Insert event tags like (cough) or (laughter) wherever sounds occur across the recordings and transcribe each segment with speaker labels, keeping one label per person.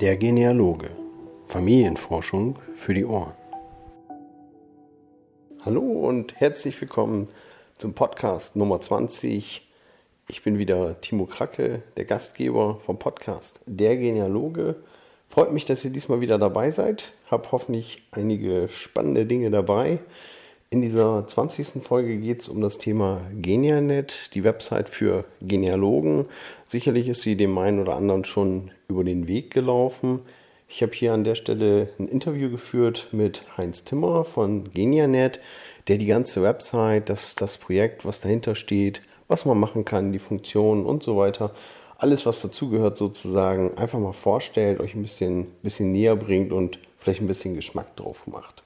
Speaker 1: Der Genealoge. Familienforschung für die Ohren. Hallo und herzlich willkommen zum Podcast Nummer 20. Ich bin wieder Timo Kracke, der Gastgeber vom Podcast Der Genealoge. Freut mich, dass ihr diesmal wieder dabei seid. Hab hoffentlich einige spannende Dinge dabei. In dieser 20. Folge geht es um das Thema Genianet, die Website für Genealogen. Sicherlich ist sie dem einen oder anderen schon über den Weg gelaufen. Ich habe hier an der Stelle ein Interview geführt mit Heinz Timmer von Genianet, der die ganze Website, das, das Projekt, was dahinter steht, was man machen kann, die Funktionen und so weiter, alles, was dazugehört, sozusagen einfach mal vorstellt, euch ein bisschen, bisschen näher bringt und vielleicht ein bisschen Geschmack drauf macht.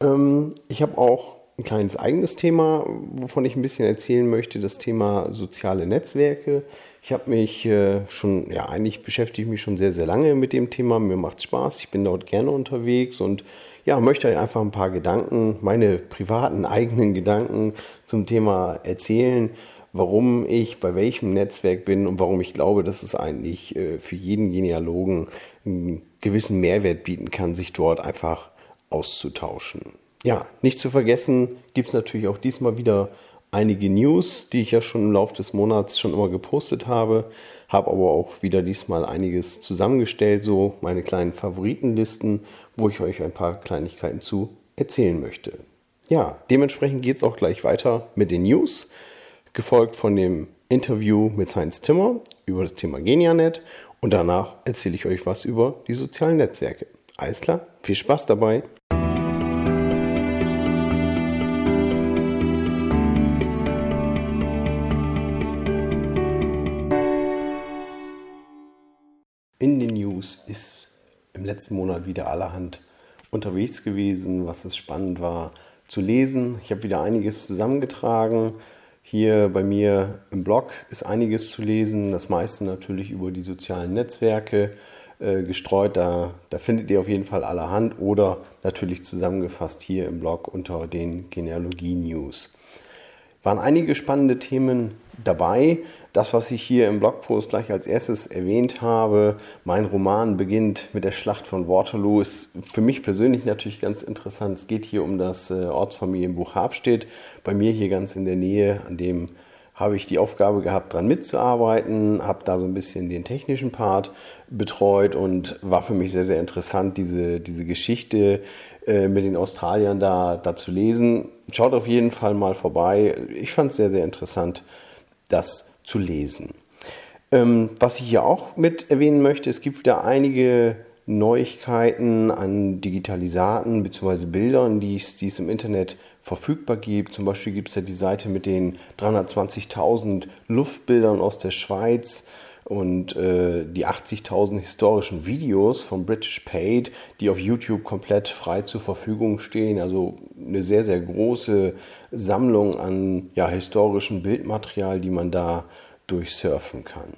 Speaker 1: Ähm, ich habe auch ein kleines eigenes Thema, wovon ich ein bisschen erzählen möchte, das Thema soziale Netzwerke. Ich habe mich äh, schon, ja, eigentlich beschäftige ich mich schon sehr, sehr lange mit dem Thema. Mir macht es Spaß, ich bin dort gerne unterwegs und ja, möchte einfach ein paar Gedanken, meine privaten (laughs) eigenen Gedanken zum Thema erzählen, warum ich bei welchem Netzwerk bin und warum ich glaube, dass es eigentlich äh, für jeden Genealogen einen gewissen Mehrwert bieten kann, sich dort einfach auszutauschen. Ja, nicht zu vergessen gibt es natürlich auch diesmal wieder einige News, die ich ja schon im Laufe des Monats schon immer gepostet habe. Habe aber auch wieder diesmal einiges zusammengestellt, so meine kleinen Favoritenlisten, wo ich euch ein paar Kleinigkeiten zu erzählen möchte. Ja, dementsprechend geht es auch gleich weiter mit den News, gefolgt von dem Interview mit Heinz Timmer über das Thema Genianet und danach erzähle ich euch was über die sozialen Netzwerke. Alles klar, viel Spaß dabei! Im letzten Monat wieder allerhand unterwegs gewesen, was es spannend war zu lesen. Ich habe wieder einiges zusammengetragen. Hier bei mir im Blog ist einiges zu lesen, das meiste natürlich über die sozialen Netzwerke äh, gestreut. Da, da findet ihr auf jeden Fall allerhand oder natürlich zusammengefasst hier im Blog unter den Genealogie-News. Waren einige spannende Themen dabei. Das, was ich hier im Blogpost gleich als erstes erwähnt habe, mein Roman beginnt mit der Schlacht von Waterloo, ist für mich persönlich natürlich ganz interessant. Es geht hier um das äh, Ortsfamilienbuch Habstedt, bei mir hier ganz in der Nähe, an dem habe ich die Aufgabe gehabt, dran mitzuarbeiten, habe da so ein bisschen den technischen Part betreut und war für mich sehr, sehr interessant, diese, diese Geschichte äh, mit den Australiern da, da zu lesen. Schaut auf jeden Fall mal vorbei. Ich fand es sehr, sehr interessant, das zu lesen. Ähm, was ich hier auch mit erwähnen möchte, es gibt wieder einige Neuigkeiten an Digitalisaten bzw. Bildern, die es, die es im Internet verfügbar gibt. Zum Beispiel gibt es ja die Seite mit den 320.000 Luftbildern aus der Schweiz und äh, die 80.000 historischen Videos von British Paid, die auf YouTube komplett frei zur Verfügung stehen. Also eine sehr, sehr große Sammlung an ja, historischem Bildmaterial, die man da durchsurfen kann.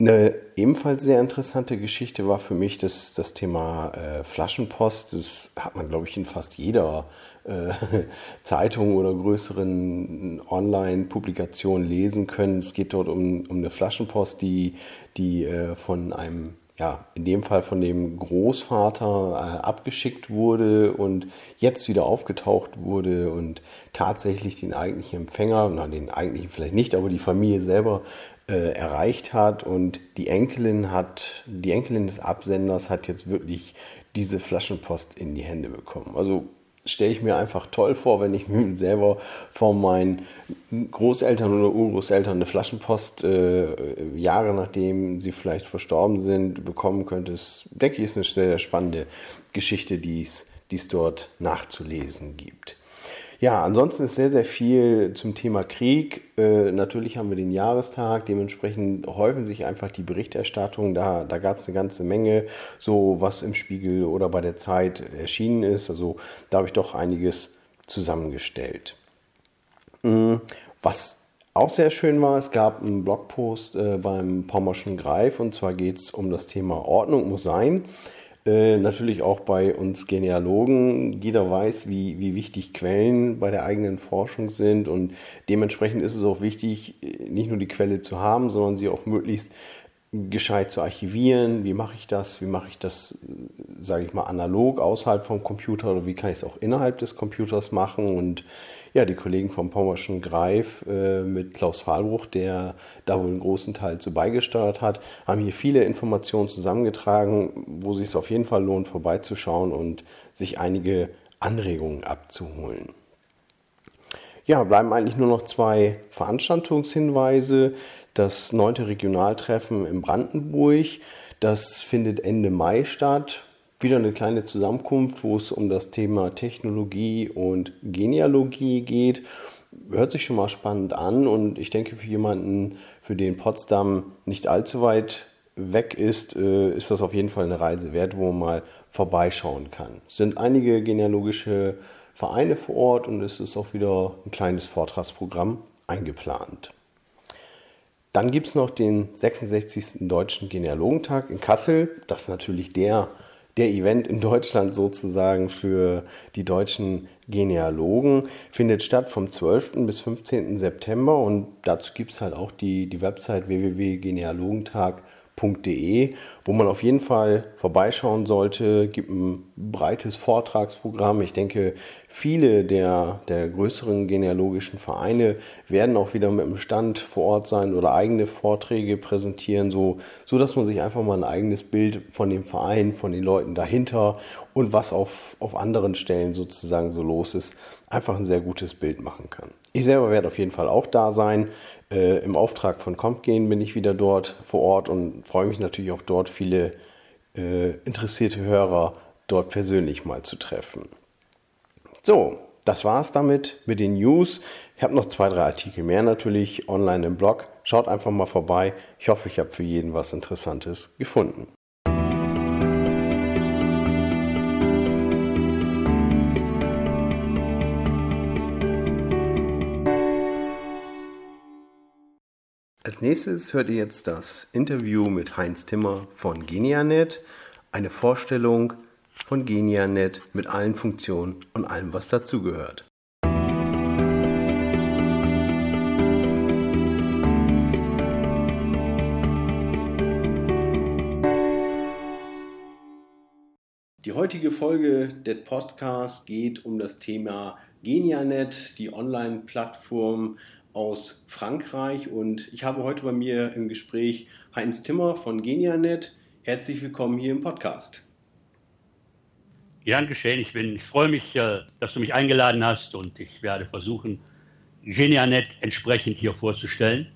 Speaker 1: Eine ebenfalls sehr interessante Geschichte war für mich das, das Thema äh, Flaschenpost. Das hat man, glaube ich, in fast jeder äh, (laughs) Zeitung oder größeren Online-Publikation lesen können. Es geht dort um, um eine Flaschenpost, die, die äh, von einem ja, in dem Fall von dem Großvater äh, abgeschickt wurde und jetzt wieder aufgetaucht wurde und tatsächlich den eigentlichen Empfänger, na den eigentlichen vielleicht nicht, aber die Familie selber äh, erreicht hat und die Enkelin hat, die Enkelin des Absenders hat jetzt wirklich diese Flaschenpost in die Hände bekommen. Also stelle ich mir einfach toll vor, wenn ich (laughs) mir selber von meinen Großeltern oder Urgroßeltern eine Flaschenpost äh, Jahre nachdem sie vielleicht verstorben sind, bekommen könnte. Das, denke ich, ist eine sehr spannende Geschichte, die es dort nachzulesen gibt. Ja, ansonsten ist sehr, sehr viel zum Thema Krieg. Äh, natürlich haben wir den Jahrestag, dementsprechend häufen sich einfach die Berichterstattungen. Da, da gab es eine ganze Menge, so was im Spiegel oder bei der Zeit erschienen ist. Also da habe ich doch einiges zusammengestellt. Mm, was auch sehr schön war, es gab einen Blogpost äh, beim Pommerschen Greif und zwar geht es um das Thema Ordnung muss sein. Äh, natürlich auch bei uns Genealogen. Jeder weiß, wie, wie wichtig Quellen bei der eigenen Forschung sind und dementsprechend ist es auch wichtig, nicht nur die Quelle zu haben, sondern sie auch möglichst gescheit zu archivieren. Wie mache ich das? Wie mache ich das, sage ich mal, analog außerhalb vom Computer oder wie kann ich es auch innerhalb des Computers machen? Und ja, die Kollegen vom Pommerschen Greif äh, mit Klaus Fahlbruch, der da wohl einen großen Teil zu beigesteuert hat, haben hier viele Informationen zusammengetragen, wo sich es auf jeden Fall lohnt, vorbeizuschauen und sich einige Anregungen abzuholen. Ja, bleiben eigentlich nur noch zwei Veranstaltungshinweise. Das neunte Regionaltreffen in Brandenburg, das findet Ende Mai statt. Wieder eine kleine Zusammenkunft, wo es um das Thema Technologie und Genealogie geht. Hört sich schon mal spannend an und ich denke für jemanden, für den Potsdam nicht allzu weit weg ist, äh, ist das auf jeden Fall eine Reise wert, wo man mal vorbeischauen kann. Es sind einige genealogische Vereine vor Ort und es ist auch wieder ein kleines Vortragsprogramm eingeplant. Dann gibt es noch den 66. Deutschen Genealogentag in Kassel. Das ist natürlich der, der Event in Deutschland sozusagen für die deutschen Genealogen. Findet statt vom 12. bis 15. September und dazu gibt es halt auch die, die Website www.genealogentag.com www.ftf.de, wo man auf jeden Fall vorbeischauen sollte. Gibt ein breites Vortragsprogramm. Ich denke, viele der, der größeren genealogischen Vereine werden auch wieder mit dem Stand vor Ort sein oder eigene Vorträge präsentieren, so, so dass man sich einfach mal ein eigenes Bild von dem Verein, von den Leuten dahinter und was auf, auf anderen Stellen sozusagen so los ist, einfach ein sehr gutes Bild machen kann. Ich selber werde auf jeden Fall auch da sein. Äh, Im Auftrag von CompGen bin ich wieder dort vor Ort und freue mich natürlich auch dort viele äh, interessierte Hörer dort persönlich mal zu treffen. So, das war es damit mit den News. Ich habe noch zwei, drei Artikel mehr natürlich online im Blog. Schaut einfach mal vorbei. Ich hoffe, ich habe für jeden was Interessantes gefunden. Als nächstes hört ihr jetzt das Interview mit Heinz Timmer von Genianet, eine Vorstellung von Genianet mit allen Funktionen und allem, was dazugehört. Die heutige Folge des Podcasts geht um das Thema Genianet, die Online-Plattform aus Frankreich und ich habe heute bei mir im Gespräch Heinz Timmer von Genianet. Herzlich willkommen hier im Podcast.
Speaker 2: Gern geschehen. Ich, bin, ich freue mich, äh, dass du mich eingeladen hast und ich werde versuchen, Genianet entsprechend hier vorzustellen.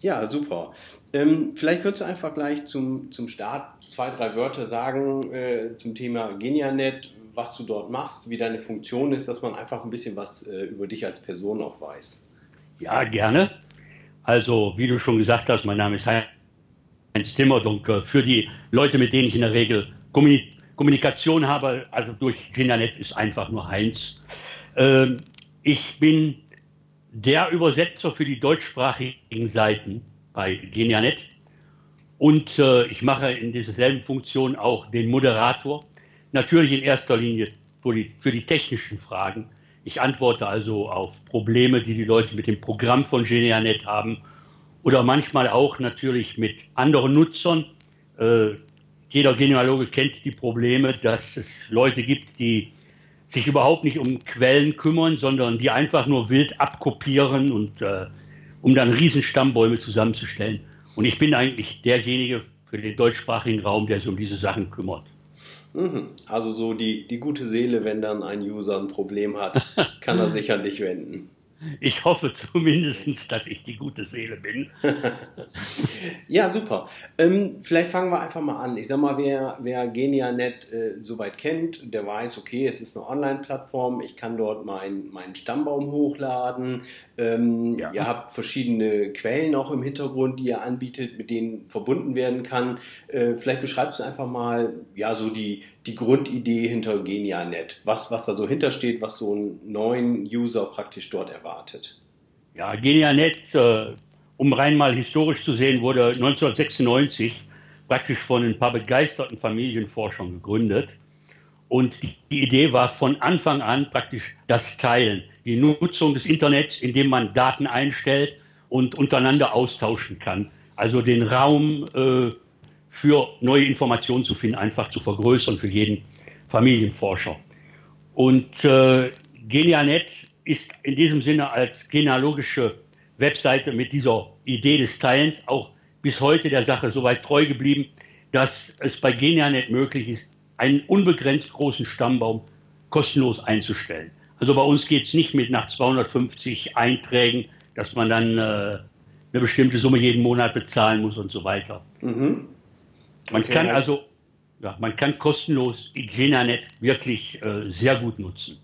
Speaker 1: Ja, super. Ähm, vielleicht könntest du einfach gleich zum, zum Start zwei, drei Wörter sagen äh, zum Thema Genianet, was du dort machst, wie deine Funktion ist, dass man einfach ein bisschen was äh, über dich als Person auch weiß.
Speaker 2: Ja, gerne. Also, wie du schon gesagt hast, mein Name ist Heinz Timmer und äh, für die Leute, mit denen ich in der Regel Kommunikation habe, also durch Kindernet ist einfach nur Heinz. Ähm, ich bin der Übersetzer für die deutschsprachigen Seiten bei Genianet und äh, ich mache in dieser selben Funktion auch den Moderator, natürlich in erster Linie für die, für die technischen Fragen ich antworte also auf Probleme, die die Leute mit dem Programm von Genianet haben oder manchmal auch natürlich mit anderen Nutzern. Äh, jeder Genealoge kennt die Probleme, dass es Leute gibt, die sich überhaupt nicht um Quellen kümmern, sondern die einfach nur wild abkopieren und äh, um dann Riesenstammbäume zusammenzustellen. Und ich bin eigentlich derjenige für den deutschsprachigen Raum, der sich um diese Sachen kümmert.
Speaker 1: Mhm. Also so die, die gute Seele, wenn dann ein User ein Problem hat, (laughs) kann er sich an dich wenden.
Speaker 2: Ich hoffe zumindest, dass ich die gute Seele bin. (laughs)
Speaker 1: ja, super. Ähm, vielleicht fangen wir einfach mal an. Ich sag mal, wer, wer GeniaNet äh, soweit kennt, der weiß, okay, es ist eine Online-Plattform. Ich kann dort meinen mein Stammbaum hochladen. Ähm, ja. Ihr habt verschiedene Quellen auch im Hintergrund, die ihr anbietet, mit denen verbunden werden kann. Äh, vielleicht beschreibst du einfach mal, ja, so die, die Grundidee hinter GeniaNet. Was, was da so hintersteht, was so einen neuen User praktisch dort erwartet.
Speaker 2: Ja, GeniaNet, äh, um rein mal historisch zu sehen, wurde 1996 praktisch von ein paar begeisterten Familienforschern gegründet. Und die, Idee war von Anfang an praktisch das Teilen, die Nutzung des Internets, indem man Daten einstellt und untereinander austauschen kann. also den Raum äh, für neue Informationen zu finden, einfach zu vergrößern für jeden Familienforscher. Und äh, Genianet ist in diesem Sinne als genealogische Webseite mit dieser Idee des Teilens auch bis heute der Sache so weit treu geblieben, dass es bei Genianet möglich ist, einen unbegrenzt großen Stammbaum kostenlos einzustellen. Also bei uns geht es nicht mit nach 250 Einträgen, dass man dann äh, eine bestimmte Summe jeden Monat bezahlen muss und so weiter. Mhm. Man okay, kann also, ja, man kann kostenlos Genianet wirklich äh, sehr gut nutzen.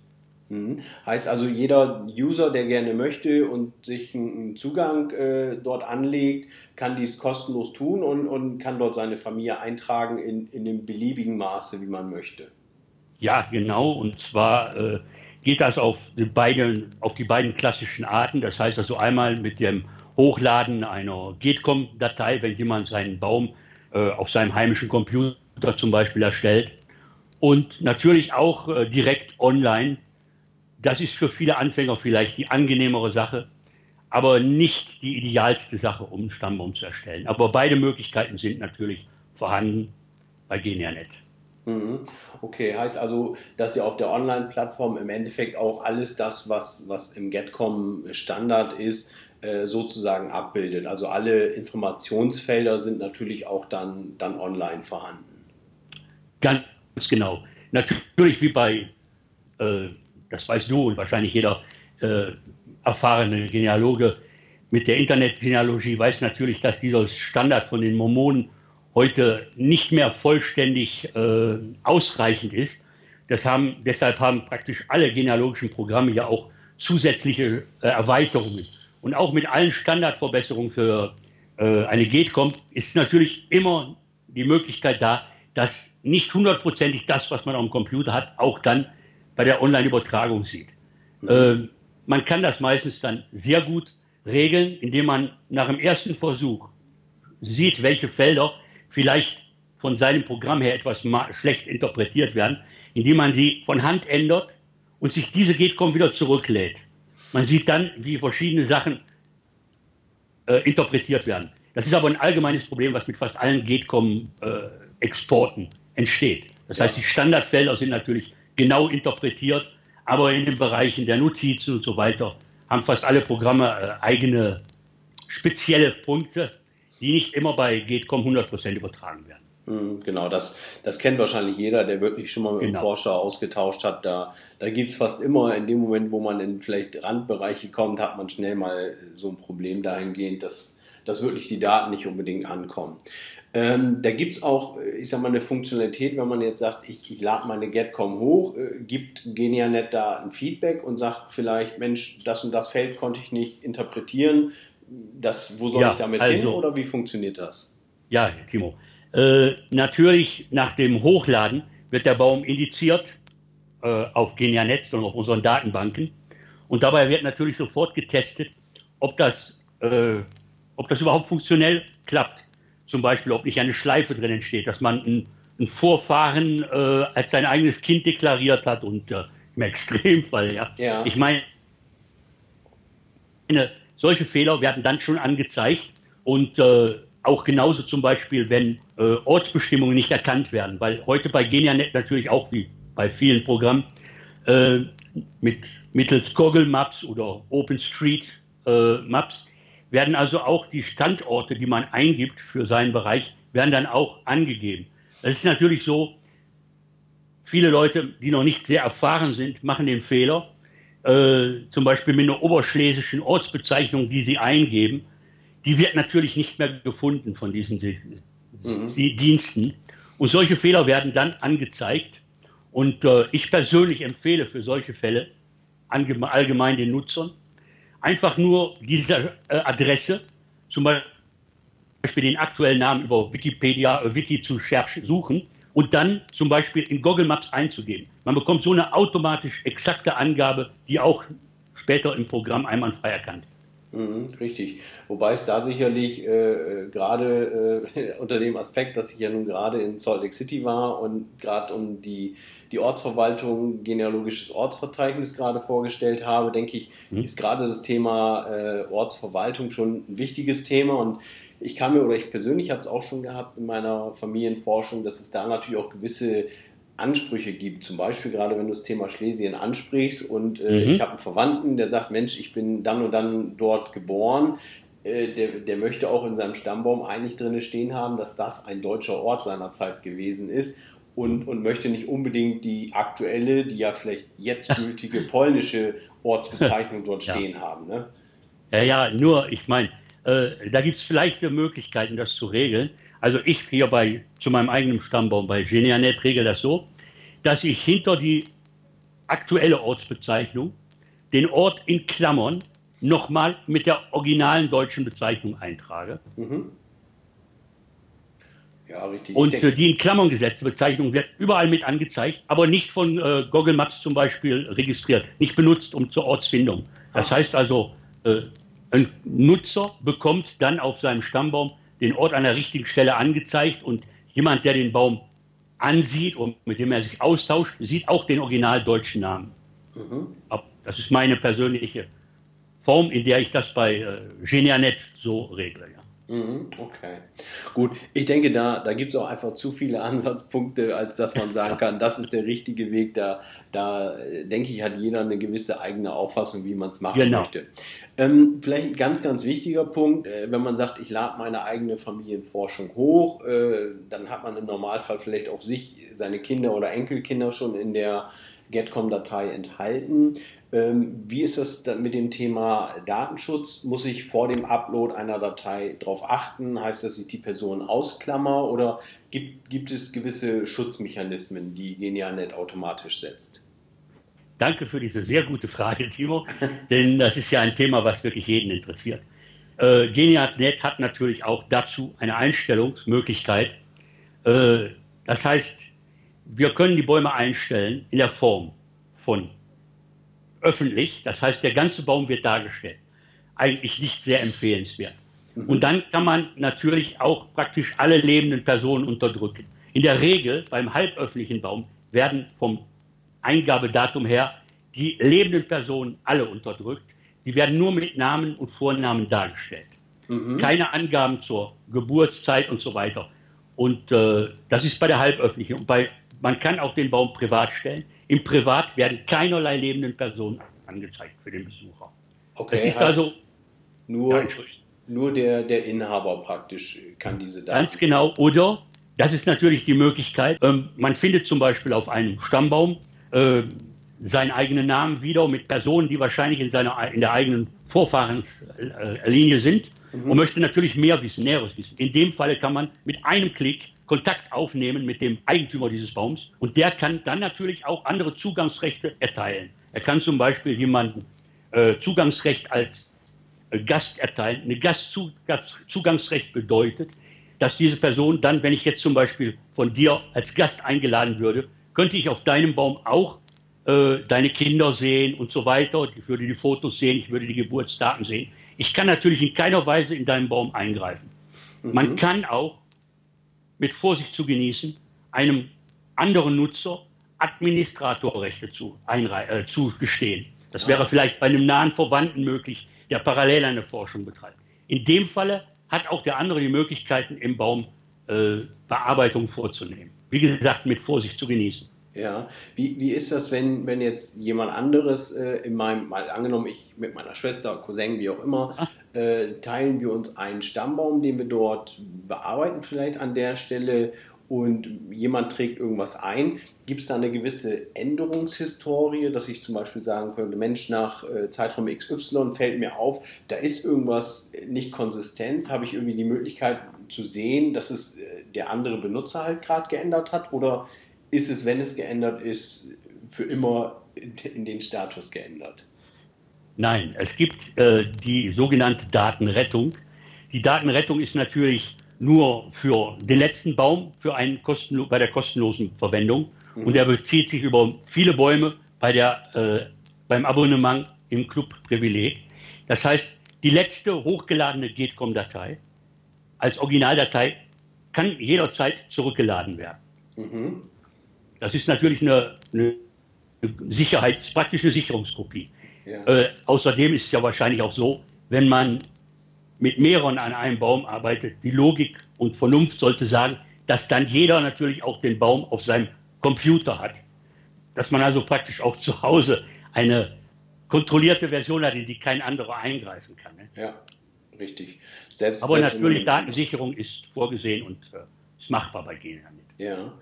Speaker 1: Mhm. Heißt also, jeder User, der gerne möchte und sich einen Zugang äh, dort anlegt, kann dies kostenlos tun und, und kann dort seine Familie eintragen in, in dem beliebigen Maße, wie man möchte.
Speaker 2: Ja, genau. Und zwar äh, geht das auf die, beiden, auf die beiden klassischen Arten. Das heißt also einmal mit dem Hochladen einer GETCOM-Datei, wenn jemand seinen Baum äh, auf seinem heimischen Computer zum Beispiel erstellt. Und natürlich auch äh, direkt online das ist für viele Anfänger vielleicht die angenehmere Sache, aber nicht die idealste Sache, um einen Stammbaum zu erstellen. Aber beide Möglichkeiten sind natürlich vorhanden bei Genianet.
Speaker 1: Mhm. Okay, heißt also, dass ihr auf der Online-Plattform im Endeffekt auch alles das, was, was im Getcom Standard ist, äh, sozusagen abbildet. Also alle Informationsfelder sind natürlich auch dann, dann online vorhanden.
Speaker 2: Ganz genau. Natürlich wie bei äh, das weißt du und wahrscheinlich jeder äh, erfahrene Genealoge mit der Internetgenealogie weiß natürlich, dass dieser Standard von den Mormonen heute nicht mehr vollständig äh, ausreichend ist. Haben, deshalb haben praktisch alle genealogischen Programme ja auch zusätzliche äh, Erweiterungen. Und auch mit allen Standardverbesserungen für äh, eine GETCOM ist natürlich immer die Möglichkeit da, dass nicht hundertprozentig das, was man am Computer hat, auch dann bei der Online-Übertragung sieht. Mhm. Äh, man kann das meistens dann sehr gut regeln, indem man nach dem ersten Versuch sieht, welche Felder vielleicht von seinem Programm her etwas schlecht interpretiert werden, indem man sie von Hand ändert und sich diese GETCOM wieder zurücklädt. Man sieht dann, wie verschiedene Sachen äh, interpretiert werden. Das ist aber ein allgemeines Problem, was mit fast allen GETCOM-Exporten äh, entsteht. Das ja. heißt, die Standardfelder sind natürlich genau interpretiert. Aber in den Bereichen der Notizen und so weiter haben fast alle Programme äh, eigene spezielle Punkte, die nicht immer bei GETCOM 100% übertragen werden.
Speaker 1: Hm, genau, das, das kennt wahrscheinlich jeder, der wirklich schon mal mit genau. einem Forscher ausgetauscht hat. Da, da gibt es fast immer in dem Moment, wo man in vielleicht Randbereiche kommt, hat man schnell mal so ein Problem dahingehend, dass, dass wirklich die Daten nicht unbedingt ankommen. Ähm, da gibt es auch, ich sag mal, eine Funktionalität, wenn man jetzt sagt, ich, ich lade meine Getcom hoch, äh, gibt Genianet da ein Feedback und sagt vielleicht, Mensch, das und das Feld konnte ich nicht interpretieren. Das, wo soll ja, ich damit also, hin oder wie funktioniert das?
Speaker 2: Ja, Timo. Äh, natürlich nach dem Hochladen wird der Baum indiziert äh, auf Genianet und auf unseren Datenbanken. Und dabei wird natürlich sofort getestet, ob das, äh, ob das überhaupt funktionell klappt zum Beispiel, ob nicht eine Schleife drinnen steht, dass man ein, ein Vorfahren äh, als sein eigenes Kind deklariert hat und äh, im (laughs) Extremfall, ja. ja. Ich meine, solche Fehler werden dann schon angezeigt und auch genauso zum Beispiel, wenn äh, Ortsbestimmungen nicht erkannt werden, weil heute bei Genianet natürlich auch wie bei vielen Programmen äh, mit mittels Google Maps oder OpenStreet äh, Maps werden also auch die Standorte, die man eingibt für seinen Bereich, werden dann auch angegeben. Das ist natürlich so, viele Leute, die noch nicht sehr erfahren sind, machen den Fehler, äh, zum Beispiel mit einer oberschlesischen Ortsbezeichnung, die sie eingeben, die wird natürlich nicht mehr gefunden von diesen mhm. Diensten. Und solche Fehler werden dann angezeigt. Und äh, ich persönlich empfehle für solche Fälle allgemein den Nutzern, einfach nur diese äh, Adresse, zum Beispiel den aktuellen Namen über Wikipedia, äh, Wiki zu suchen und dann zum Beispiel in Google Maps einzugeben. Man bekommt so eine automatisch exakte Angabe, die auch später im Programm einwandfrei erkannt
Speaker 1: Mhm, richtig. Wobei es da sicherlich äh, gerade äh, (laughs) unter dem Aspekt, dass ich ja nun gerade in Salt Lake City war und gerade um die, die Ortsverwaltung genealogisches Ortsverzeichnis gerade vorgestellt habe, denke ich, mhm. ist gerade das Thema äh, Ortsverwaltung schon ein wichtiges Thema und ich kann mir, oder ich persönlich habe es auch schon gehabt in meiner Familienforschung, dass es da natürlich auch gewisse Ansprüche gibt. Zum Beispiel gerade, wenn du das Thema Schlesien ansprichst und äh, mhm. ich habe einen Verwandten, der sagt, Mensch, ich bin dann und dann dort geboren. Äh, der, der möchte auch in seinem Stammbaum eigentlich drin stehen haben, dass das ein deutscher Ort seiner Zeit gewesen ist und, und möchte nicht unbedingt die aktuelle, die ja vielleicht jetzt (laughs) gültige polnische Ortsbezeichnung dort stehen ja. haben. Ne?
Speaker 2: Ja, ja, nur, ich meine, äh, da gibt es vielleicht Möglichkeiten, das zu regeln. Also ich hier bei, zu meinem eigenen Stammbaum bei Genianet regel das so, dass ich hinter die aktuelle Ortsbezeichnung den Ort in Klammern nochmal mit der originalen deutschen Bezeichnung eintrage. Mhm. Ja, richtig. Und denke, die in Klammern gesetzte Bezeichnung wird überall mit angezeigt, aber nicht von äh, Google Maps zum Beispiel registriert, nicht benutzt um zur Ortsfindung. Das Ach. heißt also, äh, ein Nutzer bekommt dann auf seinem Stammbaum den Ort an der richtigen Stelle angezeigt und jemand, der den Baum ansieht und mit dem er sich austauscht, sieht auch den original deutschen Namen. Mhm. Das ist meine persönliche Form, in der ich das bei äh, Genianet so regle. Ja.
Speaker 1: Mhm, okay. Gut, ich denke, da, da gibt es auch einfach zu viele Ansatzpunkte, als dass man sagen kann, das ist der richtige Weg. Da, da denke ich, hat jeder eine gewisse eigene Auffassung, wie man es machen genau. möchte. Ähm, vielleicht ein ganz, ganz wichtiger Punkt, äh, wenn man sagt, ich lade meine eigene Familienforschung hoch, äh, dann hat man im Normalfall vielleicht auf sich seine Kinder oder Enkelkinder schon in der Getcom-Datei enthalten. Ähm, wie ist das mit dem Thema Datenschutz? Muss ich vor dem Upload einer Datei darauf achten? Heißt das, ich die Person ausklammer oder gibt, gibt es gewisse Schutzmechanismen, die Genialnet automatisch setzt?
Speaker 2: Danke für diese sehr gute Frage, Timo, denn das ist ja ein Thema, was wirklich jeden interessiert. Äh, Genialnet hat natürlich auch dazu eine Einstellungsmöglichkeit. Äh, das heißt, wir können die Bäume einstellen in der Form von öffentlich, das heißt, der ganze Baum wird dargestellt. Eigentlich nicht sehr empfehlenswert. Mhm. Und dann kann man natürlich auch praktisch alle lebenden Personen unterdrücken. In der Regel beim halböffentlichen Baum werden vom Eingabedatum her die lebenden Personen alle unterdrückt. Die werden nur mit Namen und Vornamen dargestellt. Mhm. Keine Angaben zur Geburtszeit und so weiter. Und äh, das ist bei der halböffentlichen. Und bei, man kann auch den Baum privat stellen. Im Privat werden keinerlei lebenden Personen angezeigt für den Besucher.
Speaker 1: Okay, es ist also nur, nur der, der Inhaber praktisch kann diese
Speaker 2: Daten. Ganz genau. Oder das ist natürlich die Möglichkeit. Ähm, man findet zum Beispiel auf einem Stammbaum äh, seinen eigenen Namen wieder mit Personen, die wahrscheinlich in, seiner, in der eigenen Vorfahrenslinie sind mhm. und möchte natürlich mehr wissen, Näheres wissen. In dem Falle kann man mit einem Klick Kontakt aufnehmen mit dem Eigentümer dieses Baums und der kann dann natürlich auch andere Zugangsrechte erteilen. Er kann zum Beispiel jemanden äh, Zugangsrecht als äh, Gast erteilen. Eine Gastzugangsrecht bedeutet, dass diese Person dann, wenn ich jetzt zum Beispiel von dir als Gast eingeladen würde, könnte ich auf deinem Baum auch äh, deine Kinder sehen und so weiter. Ich würde die Fotos sehen, ich würde die Geburtsdaten sehen. Ich kann natürlich in keiner Weise in deinen Baum eingreifen. Mhm. Man kann auch mit Vorsicht zu genießen, einem anderen Nutzer Administratorrechte zu, äh, zugestehen. Das wäre vielleicht bei einem nahen Verwandten möglich, der parallel eine Forschung betreibt. In dem Falle hat auch der andere die Möglichkeiten, im Baum äh, Bearbeitung vorzunehmen. Wie gesagt, mit Vorsicht zu genießen.
Speaker 1: Ja, wie, wie ist das, wenn, wenn jetzt jemand anderes äh, in meinem, mal angenommen, ich mit meiner Schwester, Cousin, wie auch immer, äh, teilen wir uns einen Stammbaum, den wir dort bearbeiten, vielleicht an der Stelle und jemand trägt irgendwas ein, gibt es da eine gewisse Änderungshistorie, dass ich zum Beispiel sagen könnte, Mensch, nach äh, Zeitraum XY fällt mir auf, da ist irgendwas nicht Konsistenz, habe ich irgendwie die Möglichkeit zu sehen, dass es äh, der andere Benutzer halt gerade geändert hat oder ist es, wenn es geändert ist, für immer in den Status geändert?
Speaker 2: Nein, es gibt äh, die sogenannte Datenrettung. Die Datenrettung ist natürlich nur für den letzten Baum für einen kostenlo bei der kostenlosen Verwendung mhm. und er bezieht sich über viele Bäume bei der, äh, beim Abonnement im Club Privileg. Das heißt, die letzte hochgeladene GETCOM-Datei als Originaldatei kann jederzeit zurückgeladen werden. Mhm. Das ist natürlich eine, eine Sicherheits, praktische Sicherungskopie. Ja. Äh, außerdem ist es ja wahrscheinlich auch so, wenn man mit mehreren an einem Baum arbeitet, die Logik und Vernunft sollte sagen, dass dann jeder natürlich auch den Baum auf seinem Computer hat. Dass man also praktisch auch zu Hause eine kontrollierte Version hat, in die kein anderer eingreifen kann. Ne?
Speaker 1: Ja, richtig. Selbst
Speaker 2: Aber natürlich Datensicherung ist vorgesehen und äh, ist machbar bei GNR.
Speaker 1: Ja.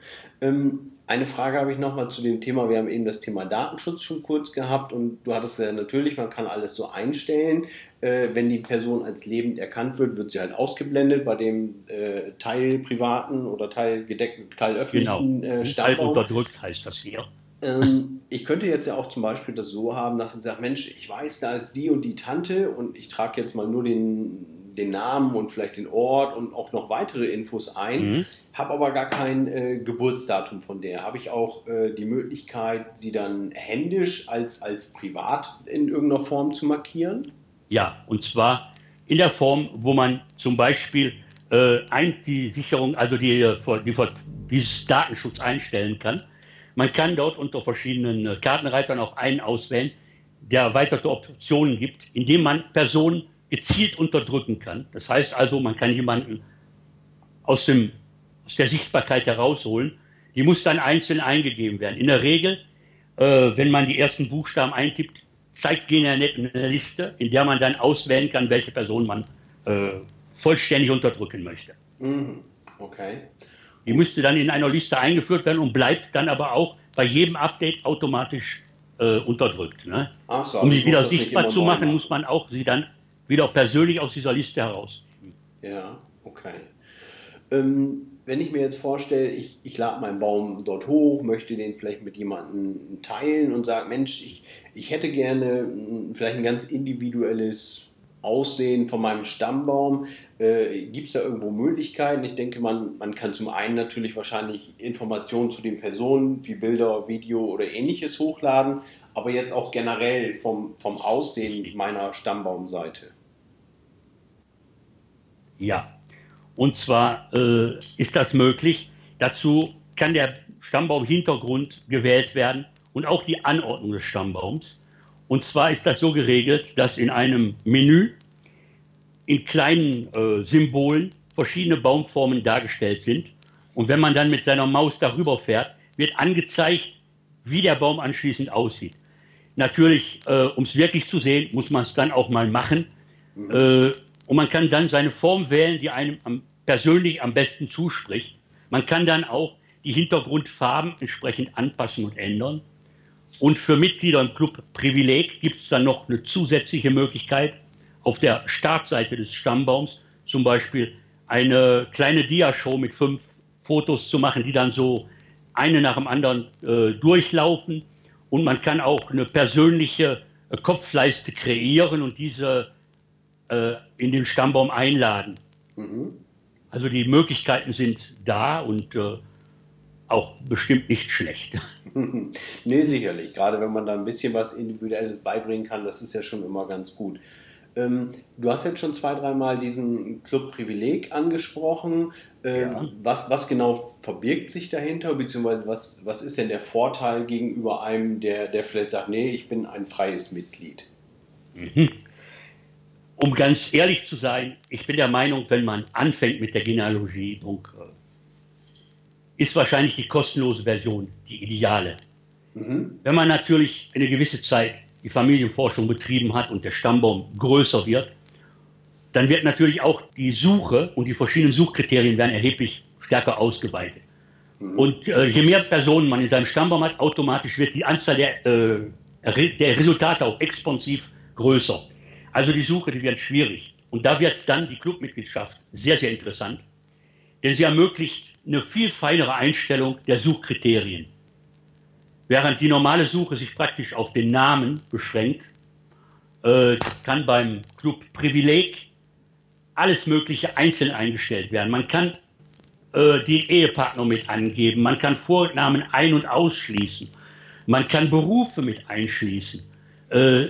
Speaker 1: Ähm, eine Frage habe ich nochmal zu dem Thema. Wir haben eben das Thema Datenschutz schon kurz gehabt und du hattest ja natürlich, man kann alles so einstellen. Äh, wenn die Person als lebend erkannt wird, wird sie halt ausgeblendet bei dem äh, Teil privaten oder Teil gedeckten, Teil öffentlichen
Speaker 2: genau. äh. Teil unterdrückt heißt das hier.
Speaker 1: Ähm, ich könnte jetzt ja auch zum Beispiel das so haben, dass man sagt, Mensch, ich weiß, da ist die und die Tante und ich trage jetzt mal nur den den Namen und vielleicht den Ort und auch noch weitere Infos ein, mhm. habe aber gar kein äh, Geburtsdatum von der. Habe ich auch äh, die Möglichkeit, sie dann händisch als, als privat in irgendeiner Form zu markieren?
Speaker 2: Ja, und zwar in der Form, wo man zum Beispiel äh, ein, die Sicherung, also die, äh, die, die, dieses Datenschutz einstellen kann. Man kann dort unter verschiedenen äh, Kartenreitern auch einen auswählen, der erweiterte Optionen gibt, indem man Personen gezielt unterdrücken kann. Das heißt also, man kann jemanden aus, dem, aus der Sichtbarkeit herausholen. Die muss dann einzeln eingegeben werden. In der Regel, äh, wenn man die ersten Buchstaben eintippt, zeigt GNRNet eine Liste, in der man dann auswählen kann, welche Person man äh, vollständig unterdrücken möchte.
Speaker 1: Mhm. Okay.
Speaker 2: Die müsste dann in einer Liste eingeführt werden und bleibt dann aber auch bei jedem Update automatisch äh, unterdrückt. Ne? So, um sie wieder sichtbar zu machen, machen, muss man auch sie dann wieder persönlich aus dieser Liste heraus.
Speaker 1: Ja, okay. Ähm, wenn ich mir jetzt vorstelle, ich, ich lade meinen Baum dort hoch, möchte den vielleicht mit jemandem teilen und sage, Mensch, ich, ich hätte gerne vielleicht ein ganz individuelles Aussehen von meinem Stammbaum. Äh, Gibt es da irgendwo Möglichkeiten? Ich denke, man, man kann zum einen natürlich wahrscheinlich Informationen zu den Personen wie Bilder, Video oder ähnliches hochladen, aber jetzt auch generell vom, vom Aussehen meiner Stammbaumseite.
Speaker 2: Ja, und zwar äh, ist das möglich. Dazu kann der Stammbaumhintergrund gewählt werden und auch die Anordnung des Stammbaums. Und zwar ist das so geregelt, dass in einem Menü in kleinen äh, Symbolen verschiedene Baumformen dargestellt sind. Und wenn man dann mit seiner Maus darüber fährt, wird angezeigt, wie der Baum anschließend aussieht. Natürlich, äh, um es wirklich zu sehen, muss man es dann auch mal machen. Äh, und man kann dann seine Form wählen, die einem am, persönlich am besten zuspricht. Man kann dann auch die Hintergrundfarben entsprechend anpassen und ändern. Und für Mitglieder im Club Privileg gibt es dann noch eine zusätzliche Möglichkeit, auf der Startseite des Stammbaums zum Beispiel eine kleine Diashow mit fünf Fotos zu machen, die dann so eine nach dem anderen äh, durchlaufen. Und man kann auch eine persönliche äh, Kopfleiste kreieren und diese äh, in den Stammbaum einladen. Mhm. Also die Möglichkeiten sind da und äh, auch bestimmt nicht schlecht. (laughs)
Speaker 1: nee, sicherlich. Gerade wenn man da ein bisschen was Individuelles beibringen kann, das ist ja schon immer ganz gut. Ähm, du hast jetzt schon zwei, dreimal diesen Club Privileg angesprochen. Ähm, ja. was, was genau verbirgt sich dahinter, beziehungsweise was, was ist denn der Vorteil gegenüber einem, der, der vielleicht sagt, nee, ich bin ein freies Mitglied?
Speaker 2: Mhm um ganz ehrlich zu sein, ich bin der Meinung, wenn man anfängt mit der Genealogie, ist wahrscheinlich die kostenlose Version die ideale. Mhm. Wenn man natürlich eine gewisse Zeit die Familienforschung betrieben hat und der Stammbaum größer wird, dann wird natürlich auch die Suche und die verschiedenen Suchkriterien werden erheblich stärker ausgeweitet. Mhm. Und äh, je mehr Personen man in seinem Stammbaum hat, automatisch wird die Anzahl der, äh, der Resultate auch expansiv größer. Also die Suche, die wird schwierig. Und da wird dann die Clubmitgliedschaft sehr, sehr interessant, denn sie ermöglicht eine viel feinere Einstellung der Suchkriterien. Während die normale Suche sich praktisch auf den Namen beschränkt, äh, kann beim Club Privileg alles Mögliche einzeln eingestellt werden. Man kann äh, den Ehepartner mit angeben, man kann Vornamen ein- und ausschließen, man kann Berufe mit einschließen. Äh,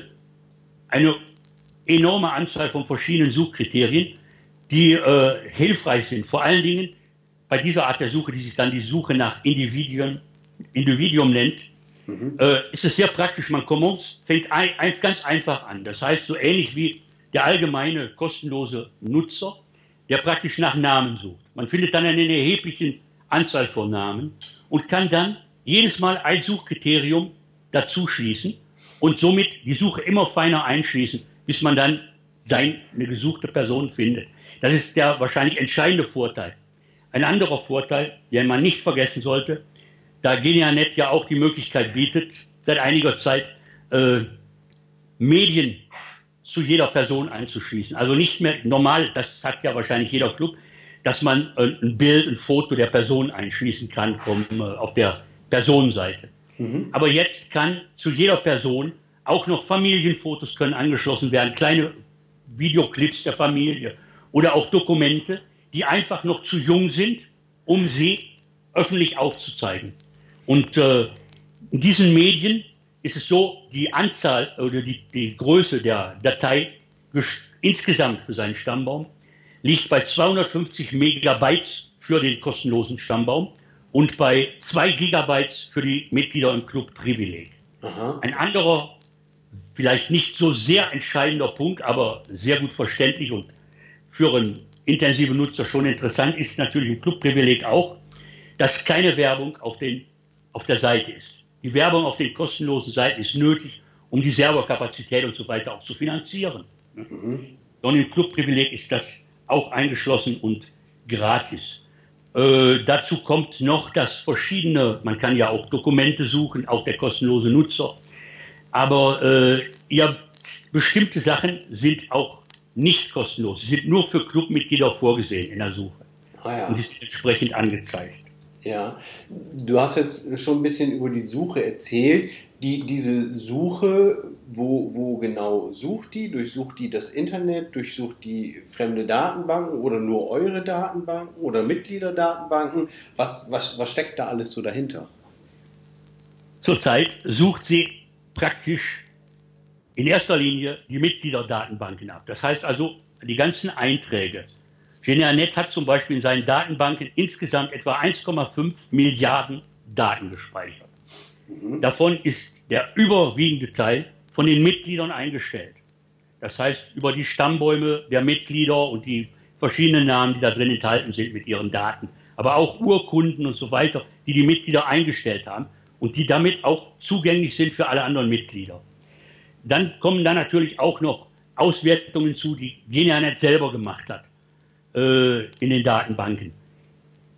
Speaker 2: eine enorme Anzahl von verschiedenen Suchkriterien, die äh, hilfreich sind. Vor allen Dingen bei dieser Art der Suche, die sich dann die Suche nach Individuen, Individuum nennt, mhm. äh, ist es sehr praktisch. Man Commons fängt ein, ein, ganz einfach an. Das heißt, so ähnlich wie der allgemeine kostenlose Nutzer, der praktisch nach Namen sucht. Man findet dann eine erhebliche Anzahl von Namen und kann dann jedes Mal ein Suchkriterium dazu schließen und somit die Suche immer feiner einschließen, bis man dann seine gesuchte Person findet. Das ist der wahrscheinlich entscheidende Vorteil. Ein anderer Vorteil, den man nicht vergessen sollte, da Genianet ja auch die Möglichkeit bietet, seit einiger Zeit äh, Medien zu jeder Person einzuschließen. Also nicht mehr normal, das sagt ja wahrscheinlich jeder Club, dass man äh, ein Bild, ein Foto der Person einschließen kann vom, äh, auf der Personenseite. Mhm. Aber jetzt kann zu jeder Person auch noch Familienfotos können angeschlossen werden, kleine Videoclips der Familie oder auch Dokumente, die einfach noch zu jung sind, um sie öffentlich aufzuzeigen. Und äh, in diesen Medien ist es so, die Anzahl oder die, die Größe der Datei insgesamt für seinen Stammbaum liegt bei 250 Megabytes für den kostenlosen Stammbaum und bei 2 Gigabytes für die Mitglieder im Club Privileg. Aha. Ein anderer, vielleicht nicht so sehr entscheidender Punkt, aber sehr gut verständlich und für einen intensiven Nutzer schon interessant ist natürlich im Club Privileg auch, dass keine Werbung auf, den, auf der Seite ist. Die Werbung auf den kostenlosen Seiten ist nötig, um die Serverkapazität und so weiter auch zu finanzieren. Mhm. Und im Clubprivileg ist das auch eingeschlossen und gratis. Äh, dazu kommt noch, dass verschiedene, man kann ja auch Dokumente suchen, auch der kostenlose Nutzer. Aber äh, ja, bestimmte Sachen sind auch nicht kostenlos. Sie sind nur für Clubmitglieder vorgesehen in der Suche. Ah ja. Und sind entsprechend angezeigt.
Speaker 1: Ja, du hast jetzt schon ein bisschen über die Suche erzählt. Die, diese Suche, wo, wo genau sucht die? Durchsucht die das Internet? Durchsucht die fremde Datenbanken oder nur eure Datenbanken oder Mitgliederdatenbanken? Was, was, was steckt da alles so dahinter?
Speaker 2: Zurzeit sucht sie praktisch in erster Linie die Mitgliederdatenbanken ab. Das heißt also die ganzen Einträge, Genianet hat zum Beispiel in seinen Datenbanken insgesamt etwa 1,5 Milliarden Daten gespeichert. Davon ist der überwiegende Teil von den Mitgliedern eingestellt. Das heißt, über die Stammbäume der Mitglieder und die verschiedenen Namen, die da drin enthalten sind mit ihren Daten, aber auch Urkunden und so weiter, die die Mitglieder eingestellt haben und die damit auch zugänglich sind für alle anderen Mitglieder. Dann kommen da natürlich auch noch Auswertungen zu, die Genianet selber gemacht hat äh, in den Datenbanken.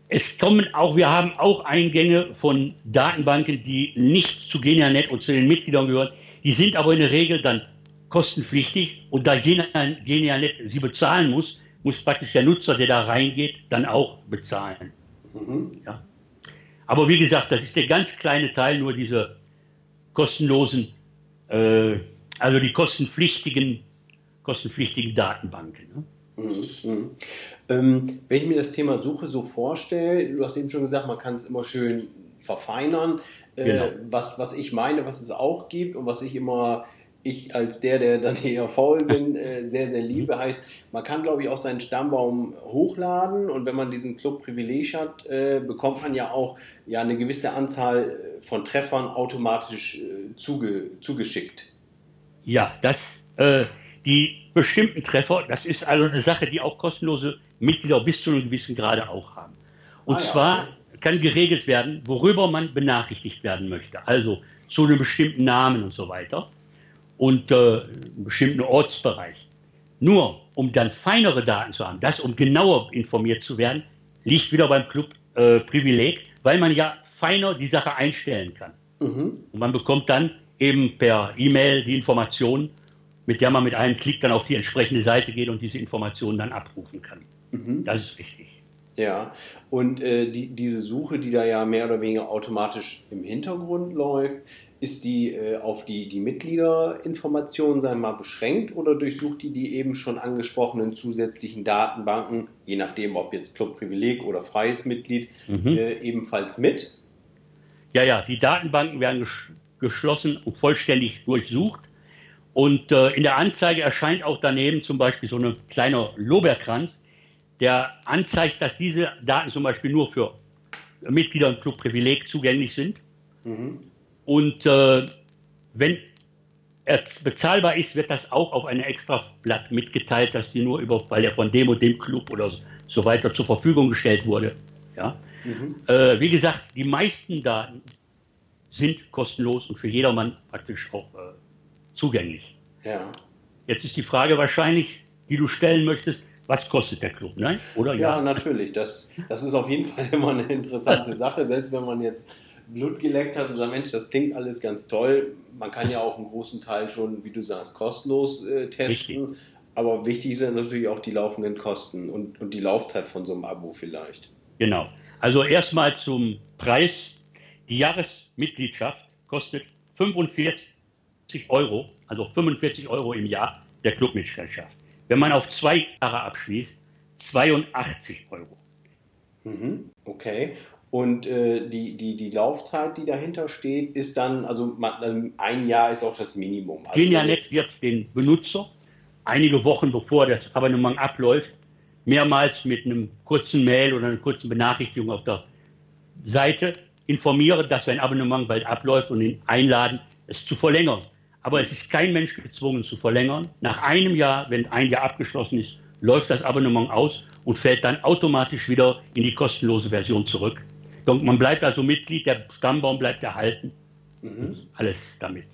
Speaker 2: Es kommen auch, wir haben auch Eingänge von Datenbanken, die nicht zu Genianet und zu den Mitgliedern gehören. Die sind aber in der Regel dann kostenpflichtig und da Genianet sie bezahlen muss, muss praktisch der Nutzer, der da reingeht, dann auch bezahlen. Mhm. Ja. Aber wie gesagt, das ist der ganz kleine Teil, nur diese kostenlosen, also die kostenpflichtigen, kostenpflichtigen Datenbanken. Ne? Mhm,
Speaker 1: mhm. Ähm, wenn ich mir das Thema Suche so vorstelle, du hast eben schon gesagt, man kann es immer schön verfeinern. Äh, genau. was, was ich meine, was es auch gibt und was ich immer, ich als der, der dann (laughs) eher faul bin, äh, sehr, sehr liebe, heißt, man kann, glaube ich, auch seinen Stammbaum hochladen und wenn man diesen Club Privileg hat, äh, bekommt man ja auch ja, eine gewisse Anzahl von Treffern automatisch äh, zuge, zugeschickt.
Speaker 2: Ja, das, äh, die bestimmten Treffer. Das ist also eine Sache, die auch kostenlose Mitglieder bis zu einem gewissen Grade auch haben. Und ah, ja, zwar okay. kann geregelt werden, worüber man benachrichtigt werden möchte. Also zu einem bestimmten Namen und so weiter und äh, bestimmten Ortsbereich. Nur um dann feinere Daten zu haben, das um genauer informiert zu werden, liegt wieder beim Club äh, Privileg, weil man ja feiner die Sache einstellen kann. Mhm. Und man bekommt dann eben per E-Mail die Informationen mit der man mit einem Klick dann auf die entsprechende Seite geht und diese Informationen dann abrufen kann. Mhm. Das ist wichtig.
Speaker 1: Ja, und äh, die, diese Suche, die da ja mehr oder weniger automatisch im Hintergrund läuft, ist die äh, auf die, die Mitgliederinformationen sagen mal beschränkt oder durchsucht die die eben schon angesprochenen zusätzlichen Datenbanken, je nachdem ob jetzt Clubprivileg oder freies Mitglied, mhm. äh, ebenfalls mit?
Speaker 2: Ja, ja, die Datenbanken werden geschlossen und vollständig durchsucht. Und äh, in der Anzeige erscheint auch daneben zum Beispiel so ein kleiner Lorbeerkranz, der anzeigt, dass diese Daten zum Beispiel nur für Mitglieder im Club Privileg zugänglich sind. Mhm. Und äh, wenn bezahlbar ist, wird das auch auf ein extra Blatt mitgeteilt, dass die nur über, weil er von dem und dem Club oder so weiter zur Verfügung gestellt wurde. Ja? Mhm. Äh, wie gesagt, die meisten Daten sind kostenlos und für jedermann praktisch auch äh, zugänglich. Ja. Jetzt ist die Frage wahrscheinlich, die du stellen möchtest, was kostet der Club, ne?
Speaker 1: oder? Ja, ja, natürlich. Das, das ist auf jeden Fall immer eine interessante (laughs) Sache, selbst wenn man jetzt Blut geleckt hat und sagt, Mensch, das klingt alles ganz toll. Man kann ja auch einen großen Teil schon, wie du sagst, kostenlos äh, testen. Richtig. Aber wichtig sind natürlich auch die laufenden Kosten und, und die Laufzeit von so einem Abo vielleicht.
Speaker 2: Genau. Also erstmal zum Preis. Die Jahresmitgliedschaft kostet 45 Euro, also 45 Euro im Jahr der Clubmitgliedschaft. Wenn man auf zwei Jahre abschließt, 82 Euro.
Speaker 1: Mhm, okay. Und äh, die, die, die Laufzeit, die dahinter steht, ist dann, also man, also ein Jahr ist auch das Minimum.
Speaker 2: Also Genianet wird den Benutzer einige Wochen bevor das Abonnement abläuft, mehrmals mit einem kurzen Mail oder einer kurzen Benachrichtigung auf der Seite informieren, dass sein Abonnement bald abläuft und ihn einladen, es zu verlängern. Aber es ist kein Mensch gezwungen zu verlängern. Nach einem Jahr, wenn ein Jahr abgeschlossen ist, läuft das Abonnement aus und fällt dann automatisch wieder in die kostenlose Version zurück. Und man bleibt also Mitglied, der Stammbaum bleibt erhalten. Mhm. Alles damit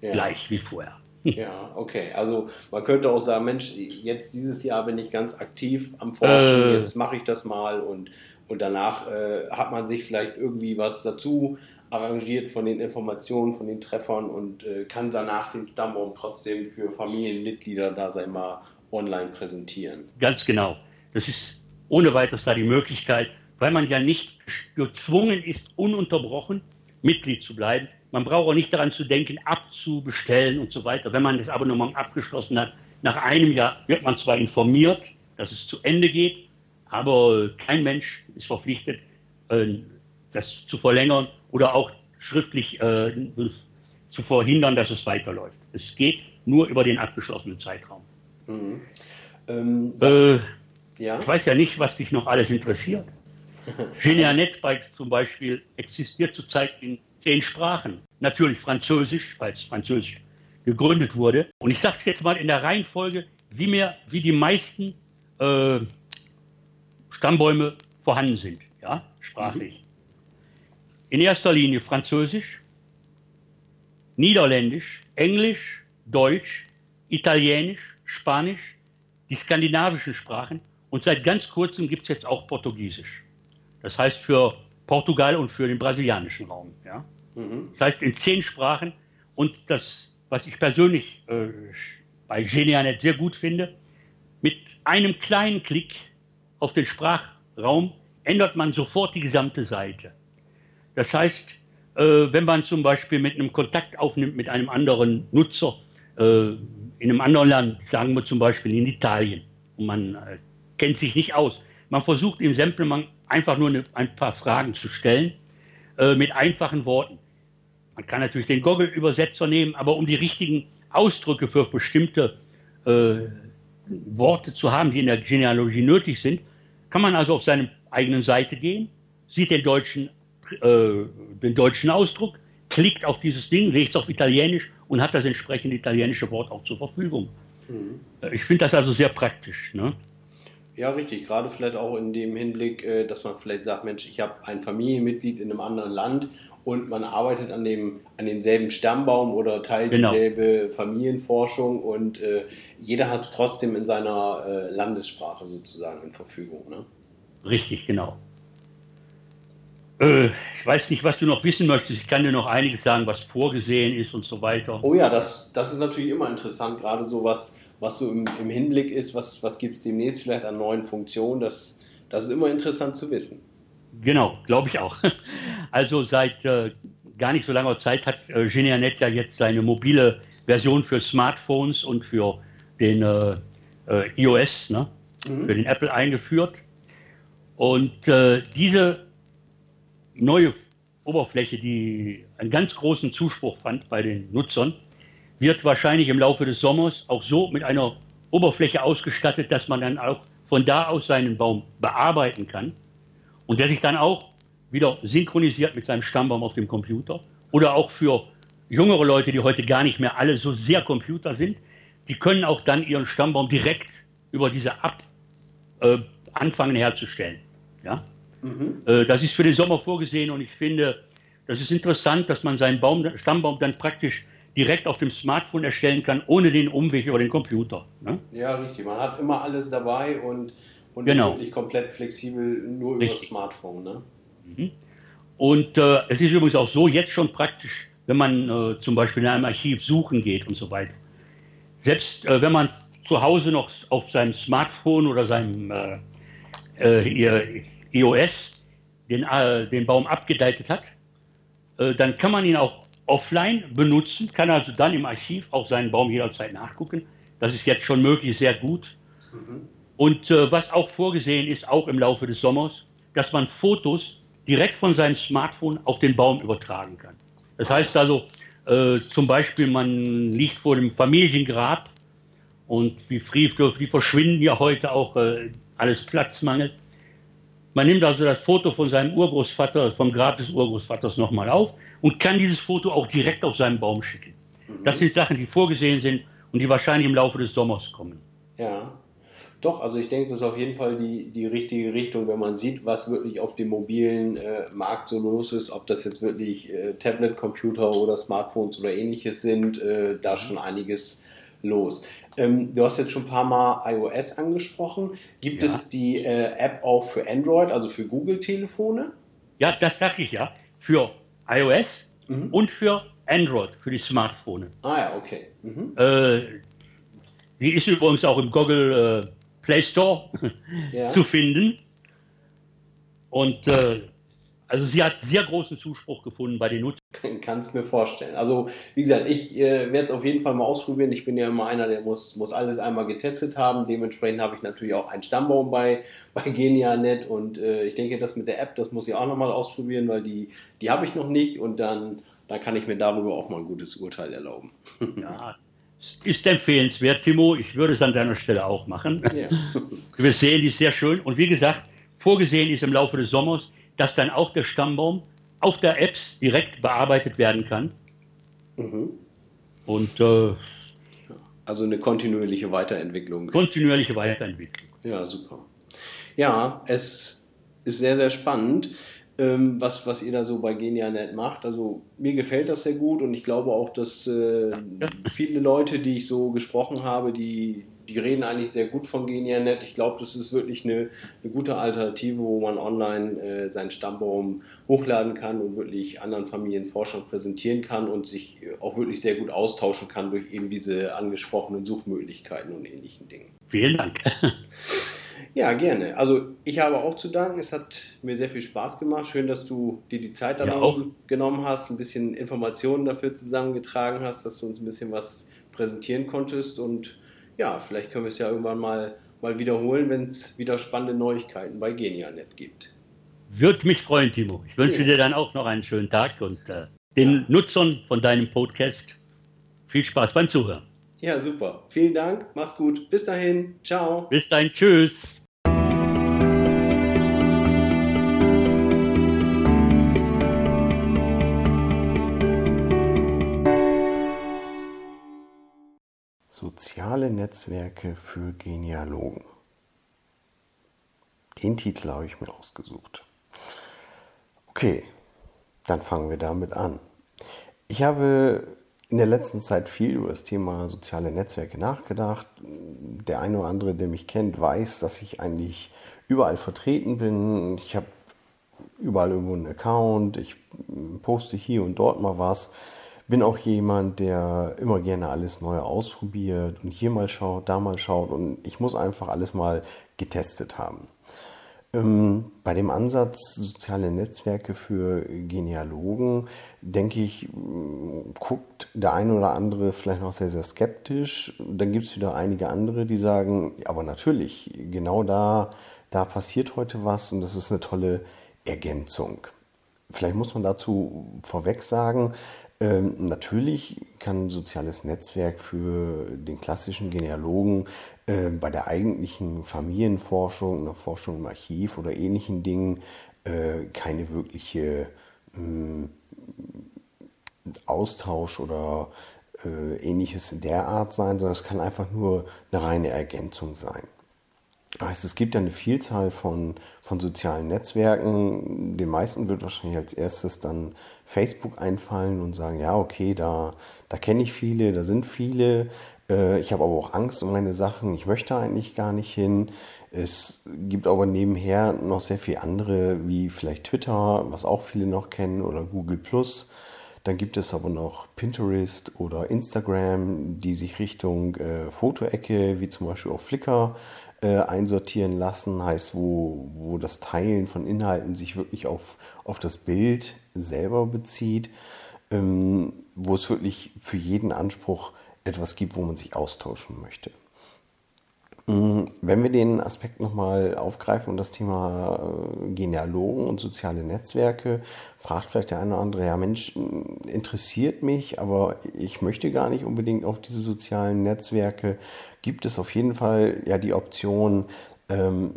Speaker 2: ja. gleich wie vorher. (laughs)
Speaker 1: Ja, okay. Also man könnte auch sagen, Mensch, jetzt dieses Jahr bin ich ganz aktiv am Forschen, äh. jetzt mache ich das mal und, und danach äh, hat man sich vielleicht irgendwie was dazu arrangiert von den Informationen, von den Treffern und äh, kann danach den Stammbaum trotzdem für Familienmitglieder da sei mal online präsentieren.
Speaker 2: Ganz genau. Das ist ohne weiteres da die Möglichkeit, weil man ja nicht gezwungen ist, ununterbrochen Mitglied zu bleiben, man braucht auch nicht daran zu denken, abzubestellen und so weiter. Wenn man das Abonnement abgeschlossen hat, nach einem Jahr wird man zwar informiert, dass es zu Ende geht, aber kein Mensch ist verpflichtet, äh, das zu verlängern oder auch schriftlich äh, zu verhindern, dass es weiterläuft. Es geht nur über den abgeschlossenen Zeitraum. Mhm. Ähm, äh, ja? Ich weiß ja nicht, was dich noch alles interessiert. (laughs) Genianet zum Beispiel existiert zurzeit in zehn Sprachen. Natürlich Französisch, weil es Französisch gegründet wurde. Und ich sage es jetzt mal in der Reihenfolge, wie, mir, wie die meisten äh, Stammbäume vorhanden sind, ja, sprachlich. In erster Linie Französisch, Niederländisch, Englisch, Deutsch, Italienisch, Spanisch, die skandinavischen Sprachen und seit ganz kurzem gibt es jetzt auch Portugiesisch. Das heißt für Portugal und für den brasilianischen Raum. Ja? Mhm. Das heißt in zehn Sprachen. Und das, was ich persönlich äh, bei Genianet sehr gut finde, mit einem kleinen Klick auf den Sprachraum ändert man sofort die gesamte Seite. Das heißt, äh, wenn man zum Beispiel mit einem Kontakt aufnimmt mit einem anderen Nutzer äh, in einem anderen Land, sagen wir zum Beispiel in Italien, und man äh, kennt sich nicht aus, man versucht im Samplement einfach nur eine, ein paar Fragen zu stellen äh, mit einfachen Worten. Man kann natürlich den Goggle-Übersetzer nehmen, aber um die richtigen Ausdrücke für bestimmte äh, Worte zu haben, die in der Genealogie nötig sind, kann man also auf seine eigene Seite gehen, sieht den deutschen, äh, den deutschen Ausdruck, klickt auf dieses Ding, legt es auf Italienisch und hat das entsprechende italienische Wort auch zur Verfügung. Mhm. Ich finde das also sehr praktisch. Ne?
Speaker 1: Ja, richtig. Gerade vielleicht auch in dem Hinblick, äh, dass man vielleicht sagt, Mensch, ich habe ein Familienmitglied in einem anderen Land und man arbeitet an, dem, an demselben Stammbaum oder teilt genau. dieselbe Familienforschung und äh, jeder hat es trotzdem in seiner äh, Landessprache sozusagen in Verfügung. Ne?
Speaker 2: Richtig, genau. Äh, ich weiß nicht, was du noch wissen möchtest. Ich kann dir noch einiges sagen, was vorgesehen ist und so weiter.
Speaker 1: Oh ja, das, das ist natürlich immer interessant, gerade so was was so im, im Hinblick ist, was, was gibt es demnächst vielleicht an neuen Funktionen, das, das ist immer interessant zu wissen.
Speaker 2: Genau, glaube ich auch. (laughs) Also seit äh, gar nicht so langer Zeit hat äh, Genianet ja jetzt seine mobile Version für Smartphones und für den äh, äh iOS, ne? Mhm. für den Apple eingeführt. Und äh, diese neue Oberfläche, die einen ganz großen Zuspruch fand bei den Nutzern, wird wahrscheinlich im Laufe des Sommers auch so mit einer Oberfläche ausgestattet, dass man dann auch von da aus seinen Baum bearbeiten kann und der sich dann auch wieder synchronisiert mit seinem Stammbaum auf dem Computer oder auch für jüngere Leute, die heute gar nicht mehr alle so sehr Computer sind, die können auch dann ihren Stammbaum direkt über diese App äh, anfangen herzustellen. Ja? Mhm. Äh, das ist für den Sommer vorgesehen und ich finde, das ist interessant, dass man seinen Baum, Stammbaum dann praktisch direkt auf dem Smartphone erstellen kann, ohne den Umweg über den Computer.
Speaker 1: Ne? Ja, richtig. Man hat immer alles dabei und, und genau. wirklich komplett flexibel nur richtig. über das Smartphone. Ne?
Speaker 2: Mhm. Und äh, es ist übrigens auch so, jetzt schon praktisch, wenn man äh, zum Beispiel in einem Archiv suchen geht und so weiter. Selbst äh, wenn man zu Hause noch auf seinem Smartphone oder seinem äh, äh, iOS den, äh, den Baum abgeleitet hat, dann kann man ihn auch offline benutzen, kann also dann im Archiv auch seinen Baum jederzeit nachgucken. Das ist jetzt schon möglich, sehr gut. Mhm. Und was auch vorgesehen ist, auch im Laufe des Sommers, dass man Fotos direkt von seinem Smartphone auf den Baum übertragen kann. Das heißt also, äh, zum Beispiel, man liegt vor dem Familiengrab und wie, wie verschwinden ja heute auch äh, alles Platzmangel. Man nimmt also das Foto von seinem Urgroßvater, vom Grab des Urgroßvaters nochmal auf und kann dieses Foto auch direkt auf seinen Baum schicken. Das sind Sachen, die vorgesehen sind und die wahrscheinlich im Laufe des Sommers kommen.
Speaker 1: Ja. Doch, also ich denke, das ist auf jeden Fall die, die richtige Richtung, wenn man sieht, was wirklich auf dem mobilen äh, Markt so los ist, ob das jetzt wirklich äh, Tablet-Computer oder Smartphones oder ähnliches sind, äh, da schon einiges los. Ähm, du hast jetzt schon ein paar Mal iOS angesprochen. Gibt ja. es die äh, App auch für Android, also für Google-Telefone?
Speaker 2: Ja, das sage ich ja. Für iOS mhm. und für Android, für die Smartphones.
Speaker 1: Ah ja, okay.
Speaker 2: Mhm. Äh, die ist übrigens auch im Google äh, Play Store (laughs) ja. zu finden. Und äh, also sie hat sehr großen Zuspruch gefunden bei den Nutzern. (laughs)
Speaker 1: Kannst mir vorstellen. Also wie gesagt, ich äh, werde es auf jeden Fall mal ausprobieren. Ich bin ja immer einer, der muss, muss alles einmal getestet haben. Dementsprechend habe ich natürlich auch einen Stammbaum bei, (laughs) bei Genianet und äh, ich denke, das mit der App, das muss ich auch nochmal ausprobieren, weil die, die habe ich noch nicht und dann, dann kann ich mir darüber auch mal ein gutes Urteil erlauben. (laughs)
Speaker 2: Ja, ist empfehlenswert, Timo. Ich würde es an deiner Stelle auch machen. Ja. Wir sehen die sehr schön. Und wie gesagt, vorgesehen ist im Laufe des Sommers, dass dann auch der Stammbaum auf der Apps direkt bearbeitet werden kann. Mhm. Und äh,
Speaker 1: also eine kontinuierliche Weiterentwicklung.
Speaker 2: Kontinuierliche Weiterentwicklung.
Speaker 1: Ja, super. Ja, es ist sehr, sehr spannend ähm, was, was ihr da so bei GeniaNet macht. Also mir gefällt das sehr gut und ich glaube auch, dass äh, viele Leute, die ich so gesprochen habe, die, die reden eigentlich sehr gut von GeniaNet. Ich glaube, das ist wirklich eine, eine gute Alternative, wo man online äh, seinen Stammbaum hochladen kann und wirklich anderen Familienforschern präsentieren kann und sich auch wirklich sehr gut austauschen kann durch eben diese angesprochenen Suchmöglichkeiten und ähnlichen Dingen.
Speaker 2: Vielen Dank. (laughs)
Speaker 1: Ja, gerne. Also ich habe auch zu danken. Es hat mir sehr viel Spaß gemacht. Schön, dass du dir die Zeit dann ja, genommen hast, ein bisschen Informationen dafür zusammengetragen hast, dass du uns ein bisschen was präsentieren konntest. Und ja, vielleicht können wir es ja irgendwann mal, mal wiederholen, wenn es wieder spannende Neuigkeiten bei Genianet gibt.
Speaker 2: Würde mich freuen, Timo. Ich wünsche ja. dir dann auch noch einen schönen Tag und äh, den ja. Nutzern von deinem Podcast viel Spaß beim Zuhören.
Speaker 1: Ja, super. Vielen Dank. Mach's gut. Bis dahin. Ciao.
Speaker 2: Bis dahin. Tschüss.
Speaker 1: Soziale Netzwerke für Genealogen. Den Titel habe ich mir ausgesucht. Okay, dann fangen wir damit an. Ich habe in der letzten Zeit viel über das Thema soziale Netzwerke nachgedacht. Der eine oder andere, der mich kennt, weiß, dass ich eigentlich überall vertreten bin. Ich habe überall irgendwo einen Account, ich poste hier und dort mal was bin auch jemand, der immer gerne alles Neue ausprobiert und hier mal schaut, da mal schaut und ich muss einfach alles mal getestet haben. Ähm, bei dem Ansatz soziale Netzwerke für Genealogen, denke ich, mm, guckt der eine oder andere vielleicht noch sehr, sehr skeptisch. Dann gibt es wieder einige andere, die sagen, aber natürlich, genau da, da passiert heute was und das ist eine tolle Ergänzung. Vielleicht muss man dazu vorweg sagen, ähm, natürlich kann ein soziales Netzwerk für den klassischen Genealogen äh, bei der eigentlichen Familienforschung, einer Forschung im Archiv oder ähnlichen Dingen äh, keine wirkliche äh, Austausch oder äh, ähnliches in der Art sein, sondern es kann einfach nur eine reine Ergänzung sein. Es gibt ja eine Vielzahl von, von sozialen Netzwerken. Den meisten wird wahrscheinlich als erstes dann Facebook einfallen und sagen, ja, okay, da, da kenne ich viele, da sind viele. Äh, ich habe aber auch Angst um meine Sachen. Ich möchte eigentlich gar nicht hin. Es gibt aber nebenher noch sehr viele andere, wie vielleicht Twitter, was auch viele noch kennen, oder Google Plus. Dann gibt es aber noch Pinterest oder Instagram, die sich Richtung äh, Fotoecke, wie zum Beispiel auch Flickr, äh, einsortieren lassen. Heißt, wo, wo das Teilen von Inhalten sich wirklich auf, auf das Bild selber bezieht. Ähm, wo es wirklich für jeden Anspruch etwas gibt, wo man sich austauschen möchte. Mm, wenn wir den Aspekt nochmal aufgreifen und das Thema äh, Genealogen und soziale Netzwerke, fragt vielleicht der eine oder andere, ja Mensch, interessiert mich, aber ich möchte gar nicht unbedingt auf diese sozialen Netzwerke. Gibt es auf jeden Fall ja die Option,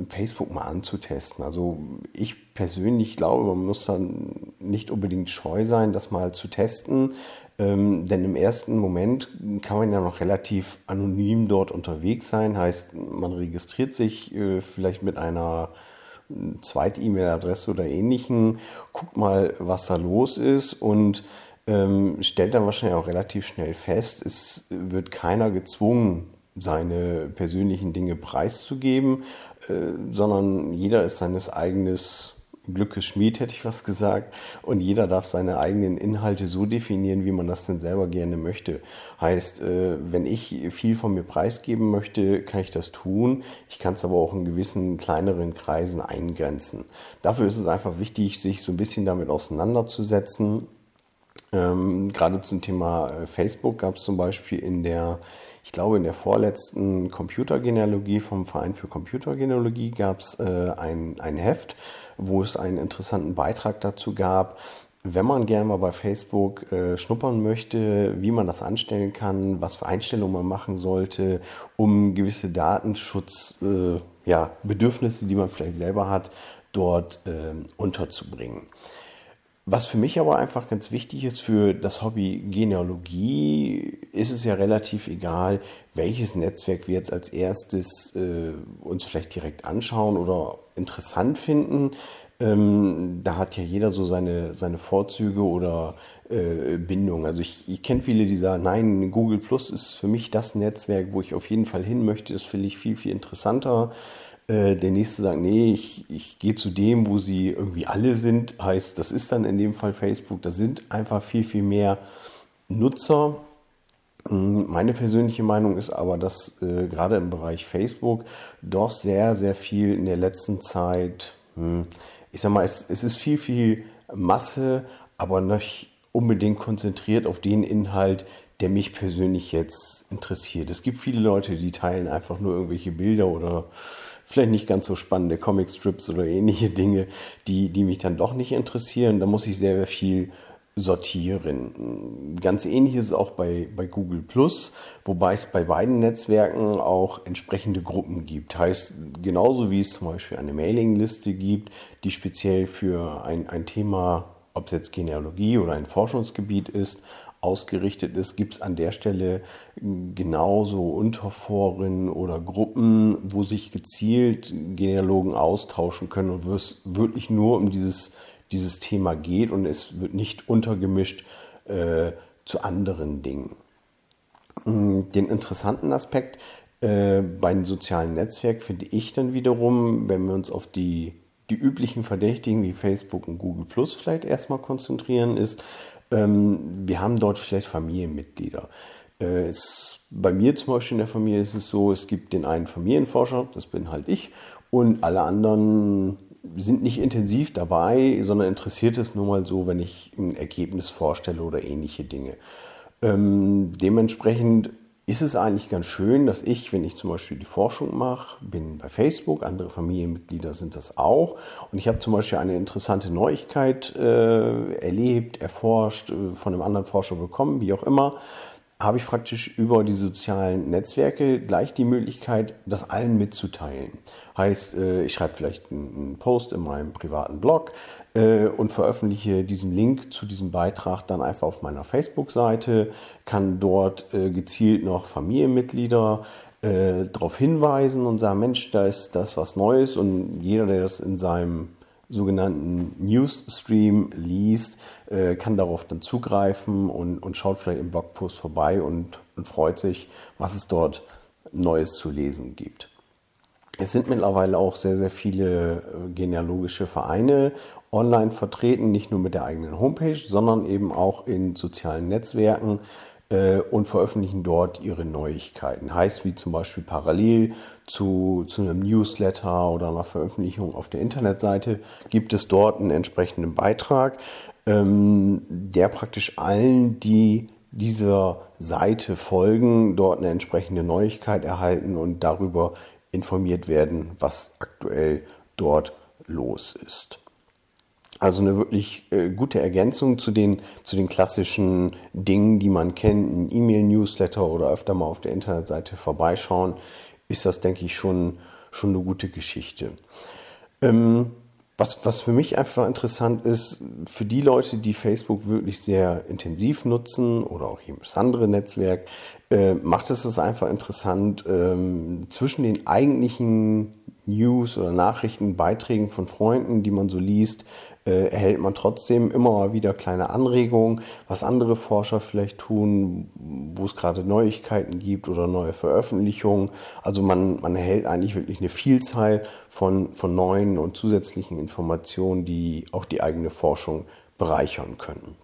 Speaker 1: Facebook mal anzutesten. Also ich persönlich glaube, man muss dann nicht unbedingt scheu sein, das mal zu testen, ähm, denn im ersten Moment kann man ja noch relativ anonym dort unterwegs sein. Heißt, man registriert sich äh, vielleicht mit einer Zweit-E-Mail-Adresse oder ähnlichen, guckt mal, was da los ist und ähm, stellt dann wahrscheinlich auch relativ schnell fest, es wird keiner gezwungen, seine persönlichen Dinge preiszugeben, äh, sondern jeder ist seines eigenen Glückes Schmied, hätte ich was gesagt. Und jeder darf seine eigenen Inhalte so definieren, wie man das denn selber gerne möchte. Heißt, äh, wenn ich viel von mir preisgeben möchte, kann ich das tun. Ich kann es aber auch in gewissen kleineren Kreisen eingrenzen. Dafür ist es einfach wichtig, sich so ein bisschen damit auseinanderzusetzen. Ähm, gerade zum Thema äh, Facebook gab es zum Beispiel in der ich glaube, in der vorletzten Computergenealogie vom Verein für Computergenealogie gab es äh, ein, ein Heft, wo es einen interessanten Beitrag dazu gab, wenn man gerne mal bei Facebook äh, schnuppern möchte, wie man das anstellen kann, was für Einstellungen man machen sollte, um gewisse Datenschutzbedürfnisse, äh, ja, die man vielleicht selber hat, dort äh, unterzubringen. Was für mich aber einfach ganz wichtig ist für das Hobby Genealogie, ist es ja relativ egal, welches Netzwerk wir jetzt als erstes äh, uns vielleicht direkt anschauen oder interessant finden. Ähm, da hat ja jeder so seine, seine Vorzüge oder äh, Bindungen. Also ich, ich kenne viele, die sagen, nein, Google Plus ist für mich das Netzwerk, wo ich auf jeden Fall hin möchte. Das finde ich viel, viel interessanter. Äh, der nächste sagt, nee, ich, ich gehe zu dem, wo sie irgendwie alle sind. Heißt, das ist dann in dem Fall Facebook. Da sind einfach viel, viel mehr Nutzer. Hm, meine persönliche Meinung ist aber, dass äh, gerade im Bereich Facebook doch sehr, sehr viel in der letzten Zeit, hm, ich sag mal, es, es ist viel, viel Masse, aber nicht unbedingt konzentriert auf den Inhalt, der mich persönlich jetzt interessiert. Es gibt viele Leute, die teilen einfach nur irgendwelche Bilder oder vielleicht nicht ganz so spannende Comicstrips oder ähnliche Dinge, die, die mich dann doch nicht interessieren. Da muss ich sehr, viel sortieren. Ganz ähnlich ist es auch bei, bei Google Plus, wobei es bei beiden Netzwerken auch entsprechende Gruppen gibt. Heißt, genauso wie es zum Beispiel eine Mailingliste gibt, die speziell für ein, ein Thema, ob es jetzt Genealogie oder ein Forschungsgebiet ist, ausgerichtet ist, gibt es an der Stelle genauso Unterforen oder Gruppen, wo sich gezielt Genealogen austauschen können und wo es wirklich nur um dieses, dieses Thema geht und es wird nicht untergemischt äh, zu anderen Dingen. Den interessanten Aspekt äh, bei den sozialen Netzwerken finde ich dann wiederum, wenn wir uns auf die die üblichen Verdächtigen wie Facebook und Google Plus vielleicht erstmal konzentrieren, ist, ähm, wir haben dort vielleicht Familienmitglieder. Äh, es, bei mir zum Beispiel in der Familie ist es so, es gibt den einen Familienforscher, das bin halt ich, und alle anderen sind nicht intensiv dabei, sondern interessiert es nur mal so, wenn ich ein Ergebnis vorstelle oder ähnliche Dinge. Ähm, dementsprechend ist es eigentlich ganz schön, dass ich, wenn ich zum Beispiel die Forschung mache, bin bei Facebook, andere Familienmitglieder sind das auch. Und ich habe zum Beispiel eine interessante Neuigkeit äh, erlebt, erforscht, äh, von einem anderen Forscher bekommen, wie auch immer. habe ich praktisch über die sozialen Netzwerke gleich die Möglichkeit, das allen mitzuteilen. Heißt, äh, ich schreibe vielleicht einen Post in meinem privaten Blog und veröffentliche diesen Link zu diesem Beitrag dann einfach auf meiner Facebook-Seite, kann dort äh, gezielt noch Familienmitglieder darauf hinweisen und sagen, Mensch, da ist das was Neues und jeder, der das in seinem sogenannten Newsstream liest, äh, kann darauf dann zugreifen und, und schaut vielleicht im Blogpost vorbei und, und freut sich, was es dort Neues zu lesen gibt. Es sind mittlerweile auch sehr, sehr viele äh, genealogische Vereine online vertreten, nicht nur mit der eigenen Homepage, sondern eben auch in sozialen Netzwerken, äh, und veröffentlichen dort ihre Neuigkeiten. Heißt wie zum Beispiel parallel zu, zu einem Newsletter oder einer Veröffentlichung auf der Internetseite gibt es dort einen entsprechenden Beitrag, ähm, der praktisch allen, die dieser Seite folgen, dort eine entsprechende Neuigkeit erhalten und darüber informiert werden, was aktuell dort los ist. Also eine wirklich äh, gute Ergänzung zu den, zu den klassischen Dingen, die man kennt, ein E-Mail-Newsletter oder öfter mal auf der Internetseite vorbeischauen, ist das, denke ich, schon, schon eine gute Geschichte. Ähm, was, was für mich einfach interessant ist, für die Leute, die Facebook wirklich sehr intensiv nutzen oder auch jedes andere Netzwerk, äh, macht es es einfach interessant, ähm, zwischen den eigentlichen News oder Nachrichten, Beiträgen von Freunden, die man so liest, äh, erhält man trotzdem immer mal wieder kleine Anregungen, was andere Forscher vielleicht tun, wo es gerade Neuigkeiten gibt oder neue Veröffentlichungen. Also man, man erhält eigentlich wirklich eine Vielzahl von, von neuen und zusätzlichen Informationen, die auch die eigene Forschung bereichern können.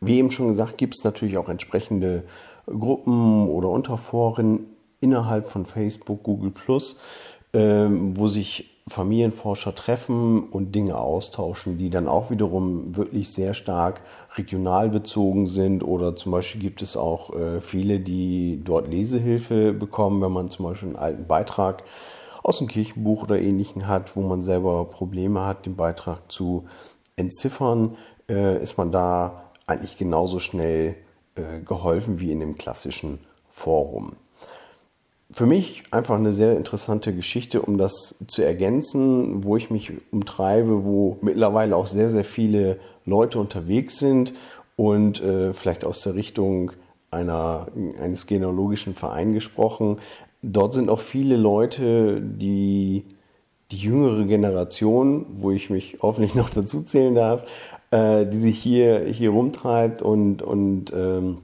Speaker 1: Wie eben schon gesagt, gibt es natürlich auch entsprechende Gruppen oder Unterforen innerhalb von Facebook, Google Plus, wo sich Familienforscher treffen und Dinge austauschen, die dann auch wiederum wirklich sehr stark regional bezogen sind. Oder zum Beispiel gibt es auch äh, viele, die dort Lesehilfe bekommen, wenn man zum Beispiel einen alten Beitrag aus dem Kirchenbuch oder ähnlichen hat, wo man selber Probleme hat, den Beitrag zu entziffern, äh, ist man da eigentlich genauso schnell äh, geholfen wie in dem klassischen Forum für mich einfach eine sehr interessante Geschichte, um das zu ergänzen, wo ich mich umtreibe, wo mittlerweile auch sehr, sehr viele Leute unterwegs sind und äh, vielleicht aus der Richtung einer, eines genealogischen Vereins gesprochen. Dort sind auch viele Leute, die die jüngere Generation, wo ich mich hoffentlich noch (laughs) dazu zählen darf, äh, die sich hier, hier rumtreibt und, und ähm,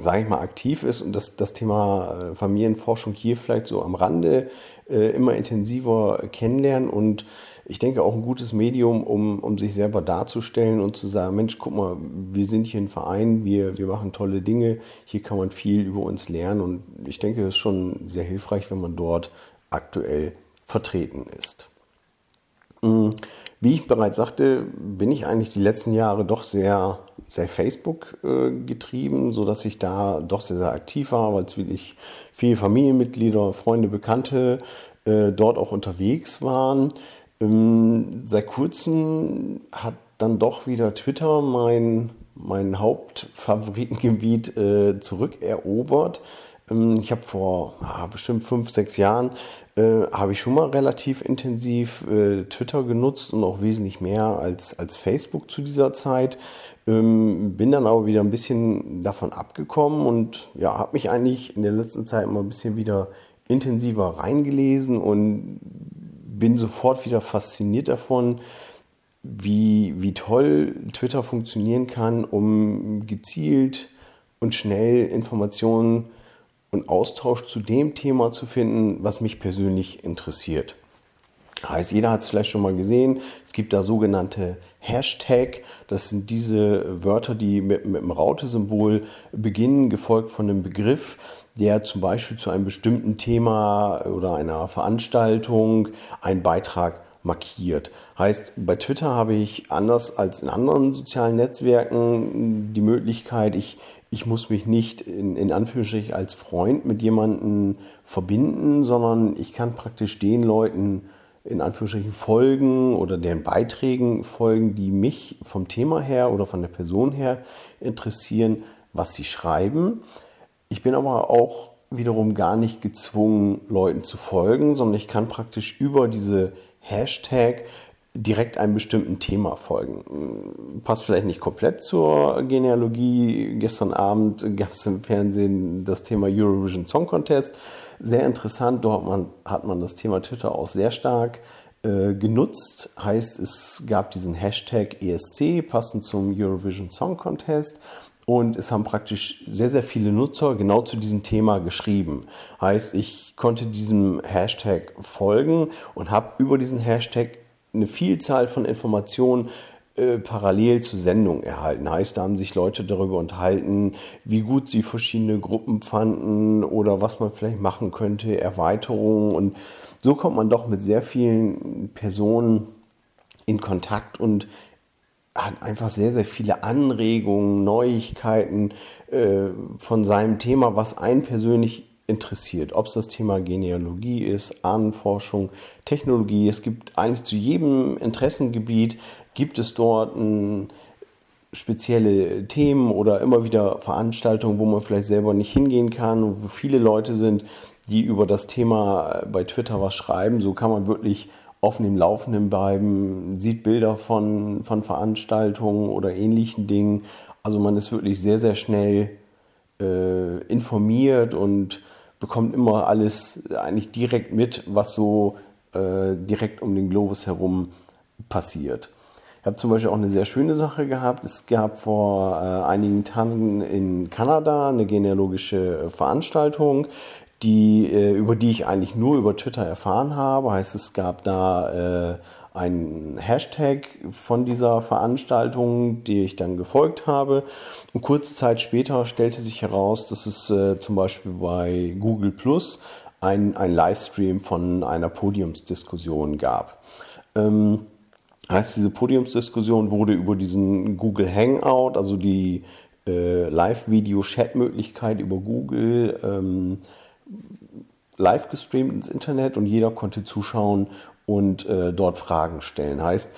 Speaker 1: sage ich mal, aktiv ist und das, das Thema äh, Familienforschung hier vielleicht so am Rande äh, immer intensiver kennenlernen und ich denke auch ein gutes Medium, um, um sich selber darzustellen und zu sagen, Mensch, guck mal, wir sind hier ein Verein, wir, wir machen tolle Dinge, hier kann man viel über uns lernen und ich denke, das ist schon sehr hilfreich, wenn man dort aktuell vertreten ist. Mm, wie ich bereits sagte, bin ich eigentlich die letzten Jahre doch sehr, sehr Facebook äh, getrieben, sodass ich da doch sehr, sehr aktiv war, weil wirklich viele Familienmitglieder, Freunde, Bekannte äh, dort auch unterwegs waren. Ähm, seit kurzem hat dann doch wieder Twitter mein, mein Hauptfavoritengebiet äh, zurückerobert. Ähm, ich habe vor ah, bestimmt fünf, sechs Jahren äh, habe ich schon mal relativ intensiv äh, Twitter genutzt und auch wesentlich mehr als, als Facebook zu dieser Zeit. Ähm, bin dann aber wieder ein bisschen davon abgekommen und ja, habe mich eigentlich in der letzten Zeit mal ein bisschen wieder intensiver reingelesen und bin sofort wieder fasziniert davon, wie, wie toll Twitter funktionieren kann, um gezielt und schnell Informationen zu und Austausch zu dem Thema zu finden, was mich persönlich interessiert. Heißt, jeder hat es vielleicht schon mal gesehen. Es gibt da sogenannte Hashtag. Das sind diese Wörter, die mit, mit einem Raute-Symbol beginnen, gefolgt von einem Begriff, der zum Beispiel zu einem bestimmten Thema oder einer Veranstaltung einen Beitrag markiert. Heißt, bei Twitter habe ich anders als in anderen sozialen Netzwerken die Möglichkeit, ich, ich muss mich nicht in, in Anführungsstrichen als Freund mit jemandem verbinden, sondern ich kann praktisch den Leuten in Anführungsstrichen Folgen oder deren Beiträgen folgen, die mich vom Thema her oder von der Person her interessieren, was sie schreiben. Ich bin aber auch wiederum gar nicht gezwungen, Leuten zu folgen, sondern ich kann praktisch über diese Hashtag direkt einem bestimmten Thema folgen. Passt vielleicht nicht komplett zur Genealogie. Gestern Abend gab es im Fernsehen das Thema Eurovision Song Contest. Sehr interessant. Dort hat man das Thema Twitter auch sehr stark äh, genutzt. Heißt, es gab diesen Hashtag ESC, passend zum Eurovision Song Contest. Und es haben praktisch sehr, sehr viele Nutzer genau zu diesem Thema geschrieben. Heißt, ich konnte diesem Hashtag folgen und habe über diesen Hashtag eine Vielzahl von Informationen äh, parallel zur Sendung erhalten. Heißt, da haben sich Leute darüber unterhalten, wie gut sie verschiedene Gruppen fanden oder was man vielleicht machen könnte, Erweiterungen. Und so kommt man doch mit sehr vielen Personen in Kontakt und hat einfach sehr, sehr viele Anregungen, Neuigkeiten äh, von seinem Thema, was einen persönlich interessiert, ob es das Thema Genealogie ist, Ahnenforschung, Technologie. Es gibt eigentlich zu jedem Interessengebiet gibt es dort ein, spezielle Themen oder immer wieder Veranstaltungen, wo man vielleicht selber nicht hingehen kann, wo viele Leute sind, die über das Thema bei Twitter was schreiben. So kann man wirklich offen im Laufenden bleiben, sieht Bilder von, von Veranstaltungen oder ähnlichen Dingen. Also man ist wirklich sehr, sehr schnell äh, informiert und bekommt immer alles eigentlich direkt mit, was so äh, direkt um den Globus herum passiert. Ich habe zum Beispiel auch eine sehr schöne Sache gehabt. Es gab vor äh, einigen Tagen in Kanada eine genealogische Veranstaltung, die, äh, über die ich eigentlich nur über Twitter erfahren habe. Heißt, es gab da äh, einen Hashtag von dieser Veranstaltung, die ich dann gefolgt habe. Und kurze Zeit später stellte sich heraus, dass es äh, zum Beispiel bei Google Plus ein, ein Livestream von einer Podiumsdiskussion gab. Ähm, heißt, diese Podiumsdiskussion wurde über diesen Google Hangout, also die äh, Live-Video-Chat-Möglichkeit über Google, ähm, live gestreamt ins Internet und jeder konnte zuschauen und äh, dort Fragen stellen. Heißt,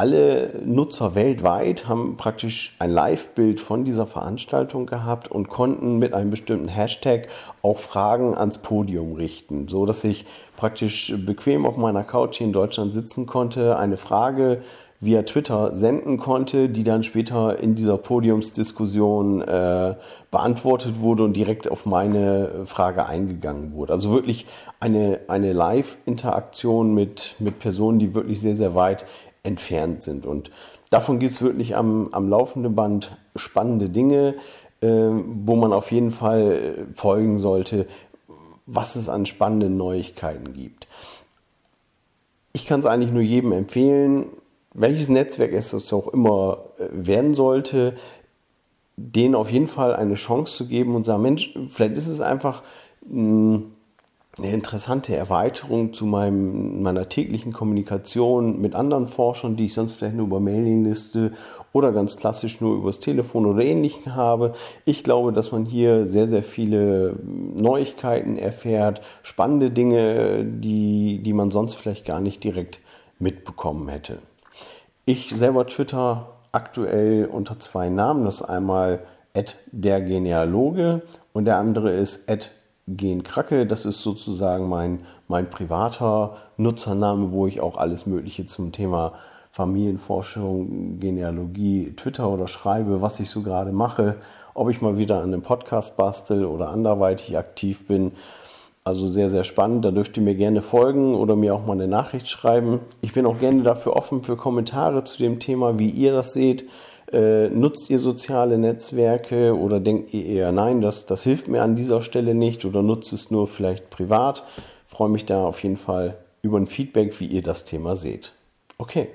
Speaker 1: alle Nutzer weltweit haben praktisch ein Live-Bild von dieser Veranstaltung gehabt und konnten mit einem bestimmten Hashtag auch Fragen ans Podium richten, so dass ich praktisch bequem auf meiner Couch hier in Deutschland sitzen konnte, eine Frage via Twitter senden konnte, die dann später in dieser Podiumsdiskussion äh, beantwortet wurde und direkt auf meine Frage eingegangen wurde. Also wirklich eine, eine Live-Interaktion mit, mit Personen, die wirklich sehr, sehr weit entfernt sind. Und davon gibt es wirklich am, am laufenden Band spannende Dinge, äh, wo man auf jeden Fall folgen sollte, was es an spannenden Neuigkeiten gibt. Ich kann es eigentlich nur jedem empfehlen, welches Netzwerk es auch immer äh, werden sollte, denen auf jeden Fall eine Chance zu geben und sagen, Mensch, vielleicht ist es einfach eine interessante Erweiterung zu meinem, meiner täglichen Kommunikation mit anderen Forschern, die ich sonst vielleicht nur über Mailingliste oder ganz klassisch nur übers Telefon oder ähnlichen habe. Ich glaube, dass man hier sehr, sehr viele Neuigkeiten erfährt, spannende Dinge, die, die man sonst vielleicht gar nicht direkt mitbekommen hätte. Ich selber twitter aktuell unter zwei Namen. Das ist einmal der Genealoge und der andere ist Genkracke. Das ist sozusagen mein, mein privater Nutzername, wo ich auch alles Mögliche zum Thema Familienforschung, Genealogie, Twitter oder schreibe, was ich so gerade mache, ob ich mal wieder an einem Podcast bastel oder anderweitig aktiv bin. Also sehr, sehr spannend. Da dürft ihr mir gerne folgen oder mir auch mal eine Nachricht schreiben. Ich bin auch gerne dafür offen für Kommentare zu dem Thema, wie ihr das seht. Äh, nutzt ihr soziale Netzwerke oder denkt ihr eher, nein, das, das hilft mir an dieser Stelle nicht oder nutzt es nur vielleicht privat? freue mich da auf jeden Fall über ein Feedback, wie ihr das Thema seht. Okay,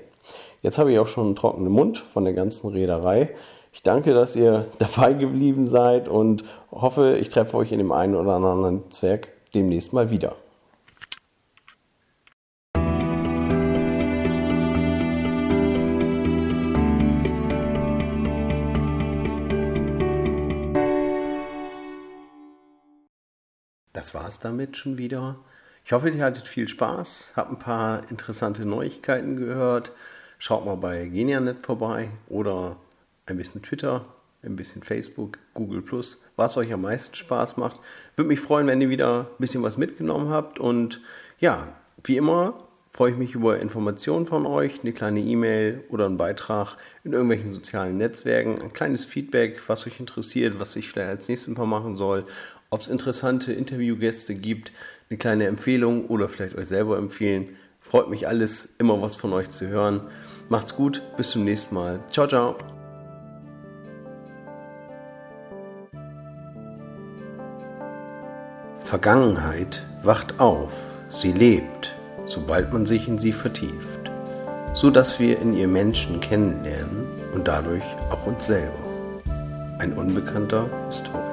Speaker 1: jetzt habe ich auch schon einen trockenen Mund von der ganzen Reederei. Ich danke, dass ihr (laughs) dabei geblieben seid und hoffe, ich treffe euch in dem einen oder anderen Netzwerk demnächst mal wieder. Das war es damit schon wieder. Ich hoffe, ihr hattet viel Spaß, habt ein paar interessante Neuigkeiten gehört. Schaut mal bei Genianet vorbei oder ein bisschen Twitter, ein bisschen Facebook, Google Plus, was euch am meisten Spaß macht. Würde mich freuen, wenn ihr wieder ein bisschen was mitgenommen habt. Und ja, wie immer freue ich mich über Informationen von euch, eine kleine E-Mail oder einen Beitrag in irgendwelchen sozialen Netzwerken, ein kleines Feedback, was euch interessiert, was ich vielleicht als nächstes Mal machen soll, ob es interessante Interviewgäste gibt, eine kleine Empfehlung oder vielleicht euch selber empfehlen. Freut mich alles, immer was von euch zu hören. Macht's gut, bis zum nächsten Mal. Ciao, ciao. Vergangenheit wacht auf, sie lebt, sobald man sich in sie vertieft, so dass wir in ihr Menschen kennenlernen und dadurch auch uns selber. Ein Unbekannter ist tot.